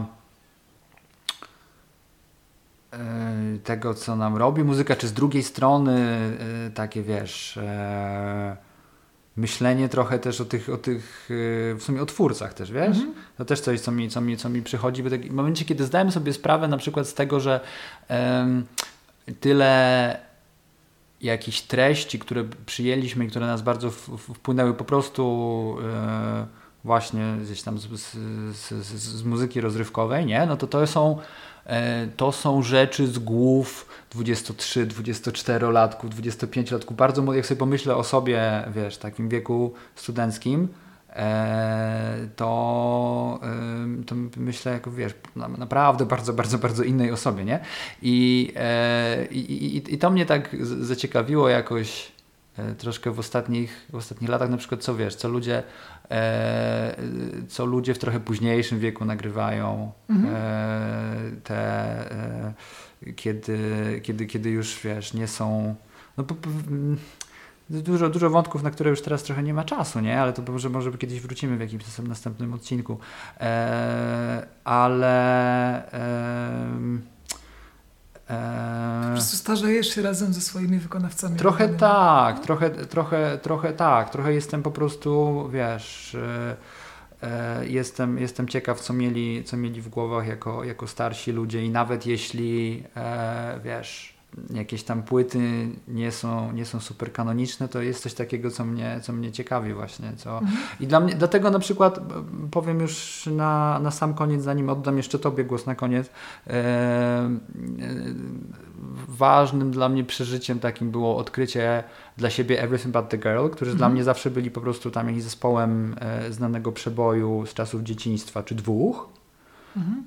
tego, co nam robi muzyka, czy z drugiej strony e, takie, wiesz, e, myślenie trochę też o tych, o tych w sumie o twórcach też, wiesz? Mm -hmm. To też coś, co mi, co mi, co mi przychodzi. W takim momencie, kiedy zdałem sobie sprawę na przykład z tego, że um, tyle jakichś treści, które przyjęliśmy i które nas bardzo wpłynęły po prostu e, właśnie gdzieś tam z, z, z, z, muzyki rozrywkowej, nie? No to to są E, to są rzeczy z głów 23, 24-latków, 25-latków. Bardzo, jak sobie pomyślę o sobie, wiesz, takim wieku studenckim, e, to, to myślę, jako wiesz, naprawdę bardzo, bardzo, bardzo innej osobie, nie? I, e, i, i, i to mnie tak zaciekawiło jakoś troszkę w ostatnich, w ostatnich latach, na przykład co wiesz, co ludzie E, co ludzie w trochę późniejszym wieku nagrywają. Mhm. E, te, e, kiedy, kiedy, kiedy już wiesz, nie są. No, dużo, dużo wątków, na które już teraz trochę nie ma czasu, nie? Ale to może, może kiedyś wrócimy w jakimś następnym odcinku. ale po prostu starzejesz się razem ze swoimi wykonawcami. Trochę tak, trochę, trochę, trochę tak, trochę jestem po prostu, wiesz, e, e, jestem, jestem ciekaw, co mieli, co mieli w głowach jako, jako starsi ludzie i nawet jeśli, e, wiesz, jakieś tam płyty nie są, nie są super kanoniczne, to jest coś takiego, co mnie, co mnie ciekawi właśnie. Co... Mhm. I dla mnie, dlatego na przykład powiem już na, na sam koniec, zanim oddam jeszcze Tobie głos na koniec, e, e, ważnym dla mnie przeżyciem takim było odkrycie dla siebie Everything But The Girl, którzy mhm. dla mnie zawsze byli po prostu tam jakimś zespołem e, znanego przeboju z czasów dzieciństwa, czy dwóch. Mhm.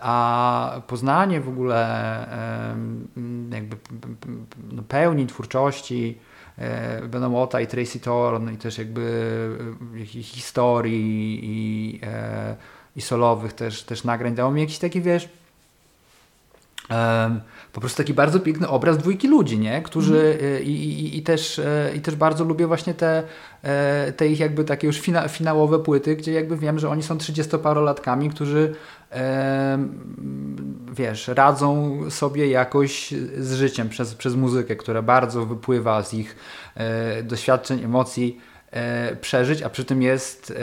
A poznanie w ogóle jakby no, pełni twórczości Bena i Tracy Thorn i też jakby e, historii i, e, i solowych też, też nagrań dało mi jakiś taki, wiesz, po prostu taki bardzo piękny obraz dwójki ludzi, nie? którzy mm. i, i, i, też, i też bardzo lubię właśnie te, te ich jakby takie już fina, finałowe płyty, gdzie jakby wiem, że oni są 30-parolatkami, którzy wiesz, radzą sobie jakoś z życiem przez, przez muzykę, która bardzo wypływa z ich doświadczeń, emocji, przeżyć, a przy tym jest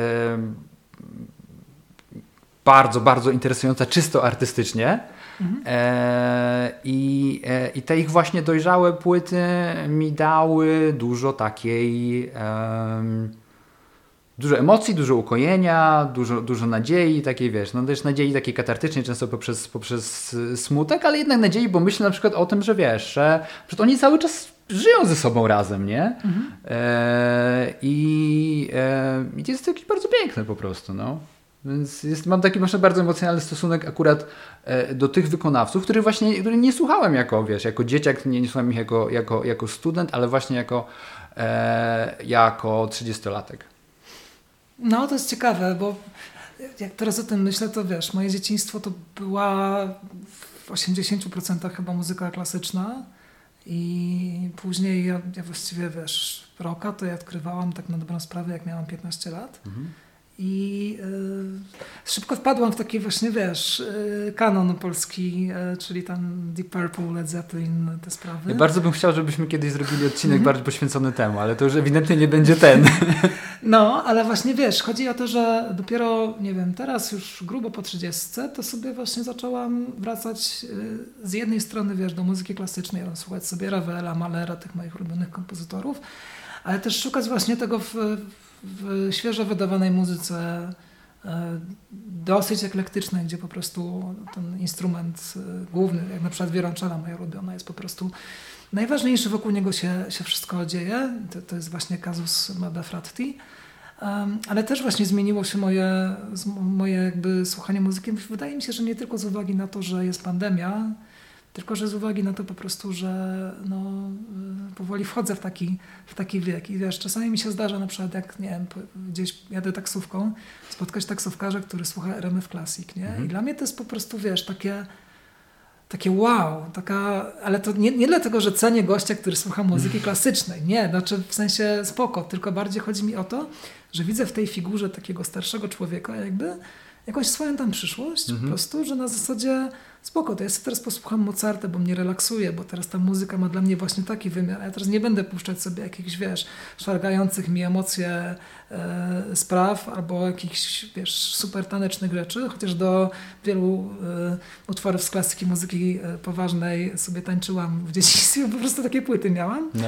bardzo, bardzo interesująca czysto artystycznie. Mhm. E, i, e, I te ich właśnie dojrzałe płyty mi dały dużo takiej. Dużo emocji, dużo ukojenia, dużo, dużo nadziei, takiej wiesz, no też nadziei takiej katartycznej, często poprzez, poprzez smutek, ale jednak nadziei, bo myślę na przykład o tym, że wiesz, że, że oni cały czas żyją ze sobą razem, nie? Mhm. E, I e, to jest jakieś bardzo piękne po prostu, no. Więc jest, mam taki właśnie bardzo emocjonalny stosunek akurat e, do tych wykonawców, których właśnie których nie słuchałem jako, wiesz, jako dzieciak, nie, nie słuchałem ich jako, jako, jako student, ale właśnie jako, e, jako 30-latek. No, to jest ciekawe, bo jak teraz o tym myślę, to wiesz, moje dzieciństwo to była w 80% chyba muzyka klasyczna i później ja, ja właściwie, wiesz, roka to ja odkrywałam tak na dobrą sprawę, jak miałam 15 lat. Mhm. I y, szybko wpadłam w taki właśnie, wiesz, y, kanon polski, y, czyli tam Deep Purple, Led Zeppelin, te sprawy. Ja bardzo bym chciał, żebyśmy kiedyś zrobili odcinek mm. bardziej poświęcony temu, ale to już ewidentnie nie będzie ten. No, ale właśnie wiesz, chodzi o to, że dopiero, nie wiem, teraz już grubo po 30, to sobie właśnie zaczęłam wracać z jednej strony, wiesz, do muzyki klasycznej, słuchać sobie Ravela, Malera, tych moich ulubionych kompozytorów, ale też szukać właśnie tego w w świeżo wydawanej muzyce e, dosyć eklektycznej, gdzie po prostu ten instrument e, główny, jak na przykład wiolonczela moja ulubiona, jest po prostu najważniejszy, wokół niego się, się wszystko dzieje. To, to jest właśnie kazus Mada Fratti. Ale też właśnie zmieniło się moje, moje jakby słuchanie muzyki. Wydaje mi się, że nie tylko z uwagi na to, że jest pandemia, tylko, że z uwagi na to po prostu, że no, y, powoli wchodzę w taki, w taki wiek i wiesz, czasami mi się zdarza na przykład jak, nie wiem, gdzieś jadę taksówką, spotkać taksówkarza, który słucha RMF Classic, nie? Mhm. I dla mnie to jest po prostu, wiesz, takie takie wow, taka, ale to nie, nie dlatego, że cenię gościa, który słucha muzyki klasycznej, nie, znaczy w sensie spoko, tylko bardziej chodzi mi o to, że widzę w tej figurze takiego starszego człowieka jakby jakąś swoją tam przyszłość, mhm. po prostu, że na zasadzie spoko, to ja sobie teraz posłucham Mozarta, bo mnie relaksuje, bo teraz ta muzyka ma dla mnie właśnie taki wymiar, ja teraz nie będę puszczać sobie jakichś, wiesz, szargających mi emocje e, spraw albo jakichś, wiesz, super tanecznych rzeczy, chociaż do wielu e, utworów z klasyki muzyki e, poważnej sobie tańczyłam w dzieciństwie, po prostu takie płyty miałam, no.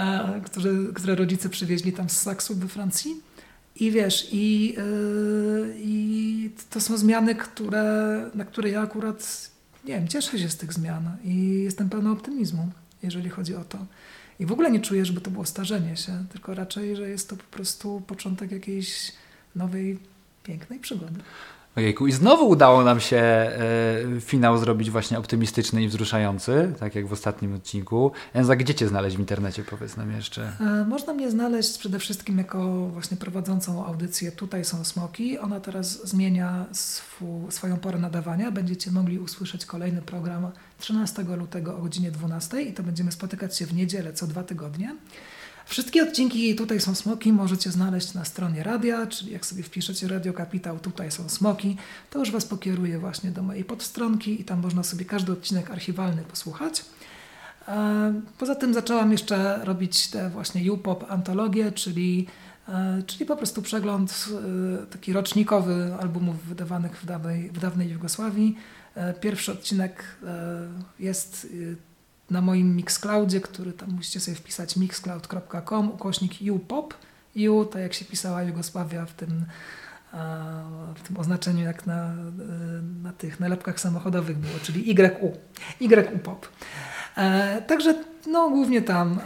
e, które, które rodzice przywieźli tam z Saksu we Francji. I wiesz, i, yy, i to są zmiany, które, na które ja akurat, nie wiem, cieszę się z tych zmian i jestem pełna optymizmu, jeżeli chodzi o to. I w ogóle nie czuję, żeby to było starzenie się, tylko raczej, że jest to po prostu początek jakiejś nowej, pięknej przygody. Ojejku, i znowu udało nam się e, finał zrobić właśnie optymistyczny i wzruszający, tak jak w ostatnim odcinku. Enza, gdzie Cię znaleźć w internecie, powiedz nam jeszcze? E, można mnie znaleźć przede wszystkim jako właśnie prowadzącą audycję Tutaj są Smoki. Ona teraz zmienia swu, swoją porę nadawania. Będziecie mogli usłyszeć kolejny program 13 lutego o godzinie 12 i to będziemy spotykać się w niedzielę co dwa tygodnie. Wszystkie odcinki Tutaj są Smoki możecie znaleźć na stronie radia, czyli jak sobie wpiszecie Radio Kapitał Tutaj są Smoki, to już Was pokieruje właśnie do mojej podstronki i tam można sobie każdy odcinek archiwalny posłuchać. E, poza tym zaczęłam jeszcze robić te właśnie U-Pop antologie, czyli, e, czyli po prostu przegląd e, taki rocznikowy albumów wydawanych w dawnej, w dawnej Jugosławii. Pierwszy odcinek jest na moim Mixcloudzie, który tam musicie sobie wpisać mixcloud.com, ukośnik upop. U, tak jak się pisała Jugosławia w tym, w tym oznaczeniu, jak na, na tych nalepkach samochodowych było, czyli YU, YUPOP. E, także no głównie tam.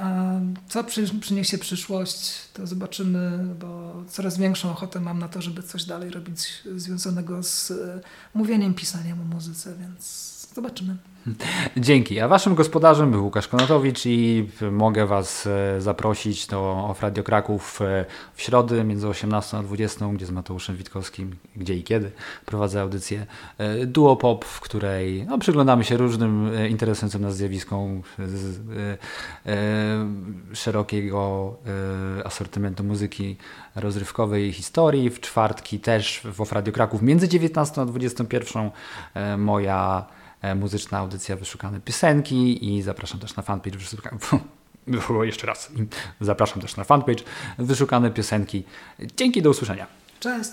Co przyniesie przyszłość, to zobaczymy, bo coraz większą ochotę mam na to, żeby coś dalej robić związanego z mówieniem, pisaniem o muzyce, więc Zobaczymy. Dzięki. A waszym gospodarzem był Łukasz Konatowicz i mogę was e, zaprosić do Off Radio Kraków e, w środę między 18 a 20, gdzie z Mateuszem Witkowskim, gdzie i kiedy prowadzę audycję e, Duo Pop, w której no, przyglądamy się różnym interesującym nas zjawiskom z, szerokiego asortymentu muzyki rozrywkowej i historii. W czwartki też w Off Radio Kraków między 19 a 21 moja muzyczna audycja Wyszukane Piosenki i zapraszam też na fanpage Wyszukane... Jeszcze raz. Zapraszam też na fanpage Wyszukane Piosenki. Dzięki, do usłyszenia. Cześć.